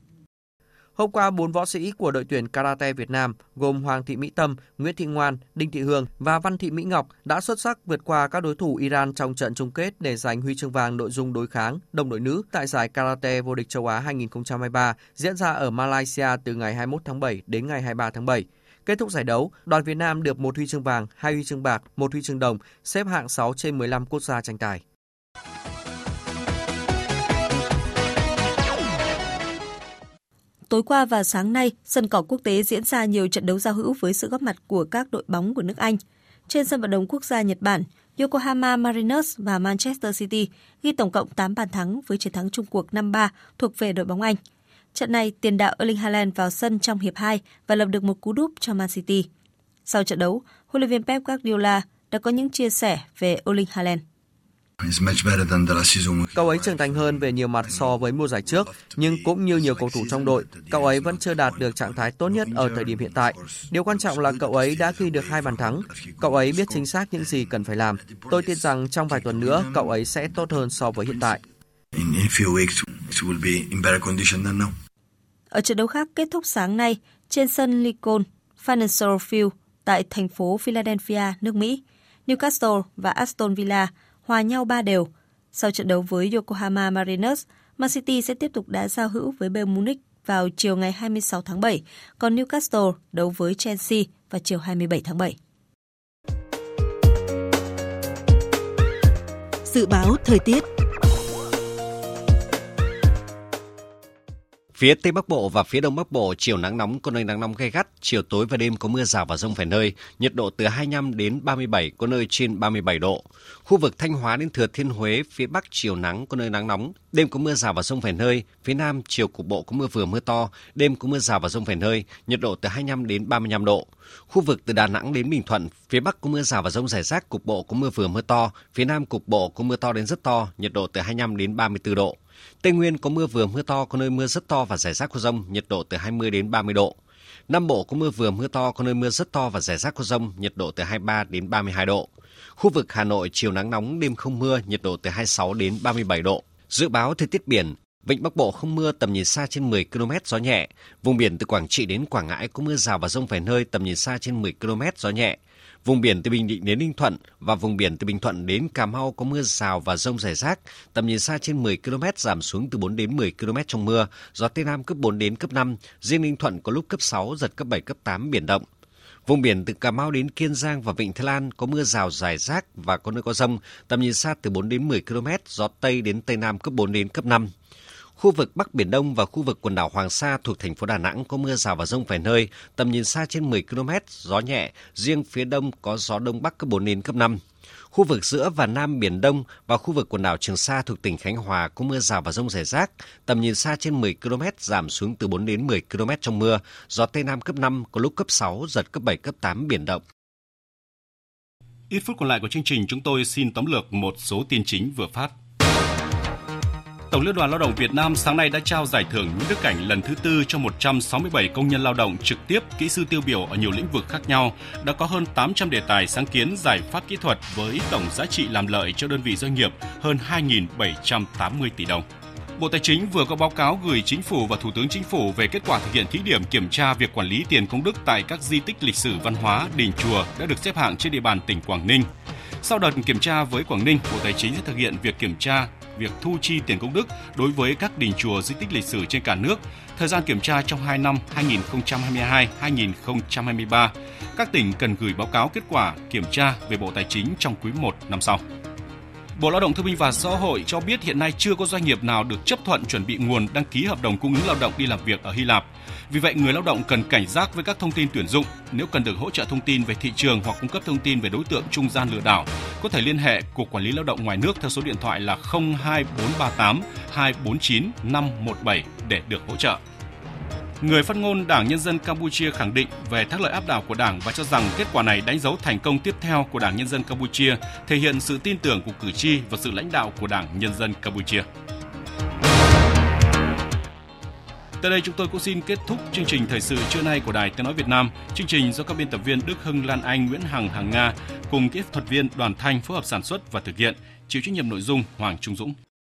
Hôm qua, bốn võ sĩ của đội tuyển Karate Việt Nam gồm Hoàng Thị Mỹ Tâm, Nguyễn Thị Ngoan, Đinh Thị Hương và Văn Thị Mỹ Ngọc đã xuất sắc vượt qua các đối thủ Iran trong trận chung kết để giành huy chương vàng nội dung đối kháng đồng đội nữ tại giải Karate vô địch châu Á 2023 diễn ra ở Malaysia từ ngày 21 tháng 7 đến ngày 23 tháng 7. Kết thúc giải đấu, đoàn Việt Nam được một huy chương vàng, hai huy chương bạc, một huy chương đồng, xếp hạng 6 trên 15 quốc gia tranh tài. Tối qua và sáng nay, sân cỏ quốc tế diễn ra nhiều trận đấu giao hữu với sự góp mặt của các đội bóng của nước Anh. Trên sân vận động quốc gia Nhật Bản, Yokohama Mariners và Manchester City ghi tổng cộng 8 bàn thắng với chiến thắng chung cuộc 5-3 thuộc về đội bóng Anh. Trận này, tiền đạo Erling Haaland vào sân trong hiệp 2 và lập được một cú đúp cho Man City. Sau trận đấu, huấn luyện viên Pep Guardiola đã có những chia sẻ về Erling Haaland. Cậu ấy trưởng thành hơn về nhiều mặt so với mùa giải trước, nhưng cũng như nhiều cầu thủ trong đội, cậu ấy vẫn chưa đạt được trạng thái tốt nhất ở thời điểm hiện tại. Điều quan trọng là cậu ấy đã ghi được hai bàn thắng. Cậu ấy biết chính xác những gì cần phải làm. Tôi tin rằng trong vài tuần nữa, cậu ấy sẽ tốt hơn so với hiện tại. Ở trận đấu khác kết thúc sáng nay trên sân Lincoln Financial Field tại thành phố Philadelphia, nước Mỹ, Newcastle và Aston Villa hòa nhau 3 đều. Sau trận đấu với Yokohama Mariners, Man City sẽ tiếp tục đá giao hữu với Bayern Munich vào chiều ngày 26 tháng 7, còn Newcastle đấu với Chelsea vào chiều 27 tháng 7. Dự báo thời tiết Phía Tây Bắc Bộ và phía Đông Bắc Bộ chiều nắng nóng có nơi nắng nóng gay gắt, chiều tối và đêm có mưa rào và rông vài nơi, nhiệt độ từ 25 đến 37 có nơi trên 37 độ. Khu vực Thanh Hóa đến Thừa Thiên Huế phía Bắc chiều nắng có nơi nắng nóng, đêm có mưa rào và rông vài nơi, phía Nam chiều cục bộ có mưa vừa mưa to, đêm có mưa rào và rông vài nơi, nhiệt độ từ 25 đến 35 độ. Khu vực từ Đà Nẵng đến Bình Thuận, phía Bắc có mưa rào và rông rải rác, cục bộ có mưa vừa mưa to, phía Nam cục bộ có mưa to đến rất to, nhiệt độ từ 25 đến 34 độ. Tây Nguyên có mưa vừa mưa to, có nơi mưa rất to và rải rác có rông, nhiệt độ từ 20 đến 30 độ. Nam Bộ có mưa vừa mưa to, có nơi mưa rất to và rải rác có rông, nhiệt độ từ 23 đến 32 độ. Khu vực Hà Nội chiều nắng nóng, đêm không mưa, nhiệt độ từ 26 đến 37 độ. Dự báo thời tiết biển, Vịnh Bắc Bộ không mưa, tầm nhìn xa trên 10 km, gió nhẹ. Vùng biển từ Quảng Trị đến Quảng Ngãi có mưa rào và rông vài nơi, tầm nhìn xa trên 10 km, gió nhẹ. Vùng biển từ Bình Định đến Ninh Thuận và vùng biển từ Bình Thuận đến Cà Mau có mưa rào và rông rải rác, tầm nhìn xa trên 10 km giảm xuống từ 4 đến 10 km trong mưa, gió Tây Nam cấp 4 đến cấp 5, riêng Ninh Thuận có lúc cấp 6, giật cấp 7, cấp 8, biển động. Vùng biển từ Cà Mau đến Kiên Giang và Vịnh Thái Lan có mưa rào rải rác và có nơi có rông, tầm nhìn xa từ 4 đến 10 km, gió Tây đến Tây Nam cấp 4 đến cấp 5. Khu vực Bắc Biển Đông và khu vực quần đảo Hoàng Sa thuộc thành phố Đà Nẵng có mưa rào và rông vài nơi, tầm nhìn xa trên 10 km, gió nhẹ, riêng phía đông có gió đông bắc cấp 4 đến cấp 5. Khu vực giữa và Nam Biển Đông và khu vực quần đảo Trường Sa thuộc tỉnh Khánh Hòa có mưa rào và rông rải rác, tầm nhìn xa trên 10 km giảm xuống từ 4 đến 10 km trong mưa, gió Tây Nam cấp 5, có lúc cấp 6, giật cấp 7, cấp 8 biển động. Ít phút còn lại của chương trình chúng tôi xin tóm lược một số tin chính vừa phát. Tổng Liên đoàn Lao động Việt Nam sáng nay đã trao giải thưởng Nguyễn Đức Cảnh lần thứ tư cho 167 công nhân lao động trực tiếp, kỹ sư tiêu biểu ở nhiều lĩnh vực khác nhau. Đã có hơn 800 đề tài sáng kiến giải pháp kỹ thuật với tổng giá trị làm lợi cho đơn vị doanh nghiệp hơn 2.780 tỷ đồng. Bộ Tài chính vừa có báo cáo gửi Chính phủ và Thủ tướng Chính phủ về kết quả thực hiện thí điểm kiểm tra việc quản lý tiền công đức tại các di tích lịch sử văn hóa, đình chùa đã được xếp hạng trên địa bàn tỉnh Quảng Ninh. Sau đợt kiểm tra với Quảng Ninh, Bộ Tài chính sẽ thực hiện việc kiểm tra việc thu chi tiền công đức đối với các đình chùa di tích lịch sử trên cả nước. Thời gian kiểm tra trong 2 năm 2022-2023. Các tỉnh cần gửi báo cáo kết quả kiểm tra về Bộ Tài chính trong quý 1 năm sau. Bộ Lao động Thương binh và Xã hội cho biết hiện nay chưa có doanh nghiệp nào được chấp thuận chuẩn bị nguồn đăng ký hợp đồng cung ứng lao động đi làm việc ở Hy Lạp. Vì vậy, người lao động cần cảnh giác với các thông tin tuyển dụng. Nếu cần được hỗ trợ thông tin về thị trường hoặc cung cấp thông tin về đối tượng trung gian lừa đảo, có thể liên hệ Cục Quản lý Lao động ngoài nước theo số điện thoại là 02438 249 517 để được hỗ trợ. Người phát ngôn Đảng Nhân dân Campuchia khẳng định về thắng lợi áp đảo của Đảng và cho rằng kết quả này đánh dấu thành công tiếp theo của Đảng Nhân dân Campuchia, thể hiện sự tin tưởng của cử tri và sự lãnh đạo của Đảng Nhân dân Campuchia. Tới đây chúng tôi cũng xin kết thúc chương trình thời sự trưa nay của Đài Tiếng nói Việt Nam. Chương trình do các biên tập viên Đức Hưng, Lan Anh, Nguyễn Hằng, Hằng Nga cùng kỹ thuật viên Đoàn Thanh phối hợp sản xuất và thực hiện, chịu trách nhiệm nội dung Hoàng Trung Dũng.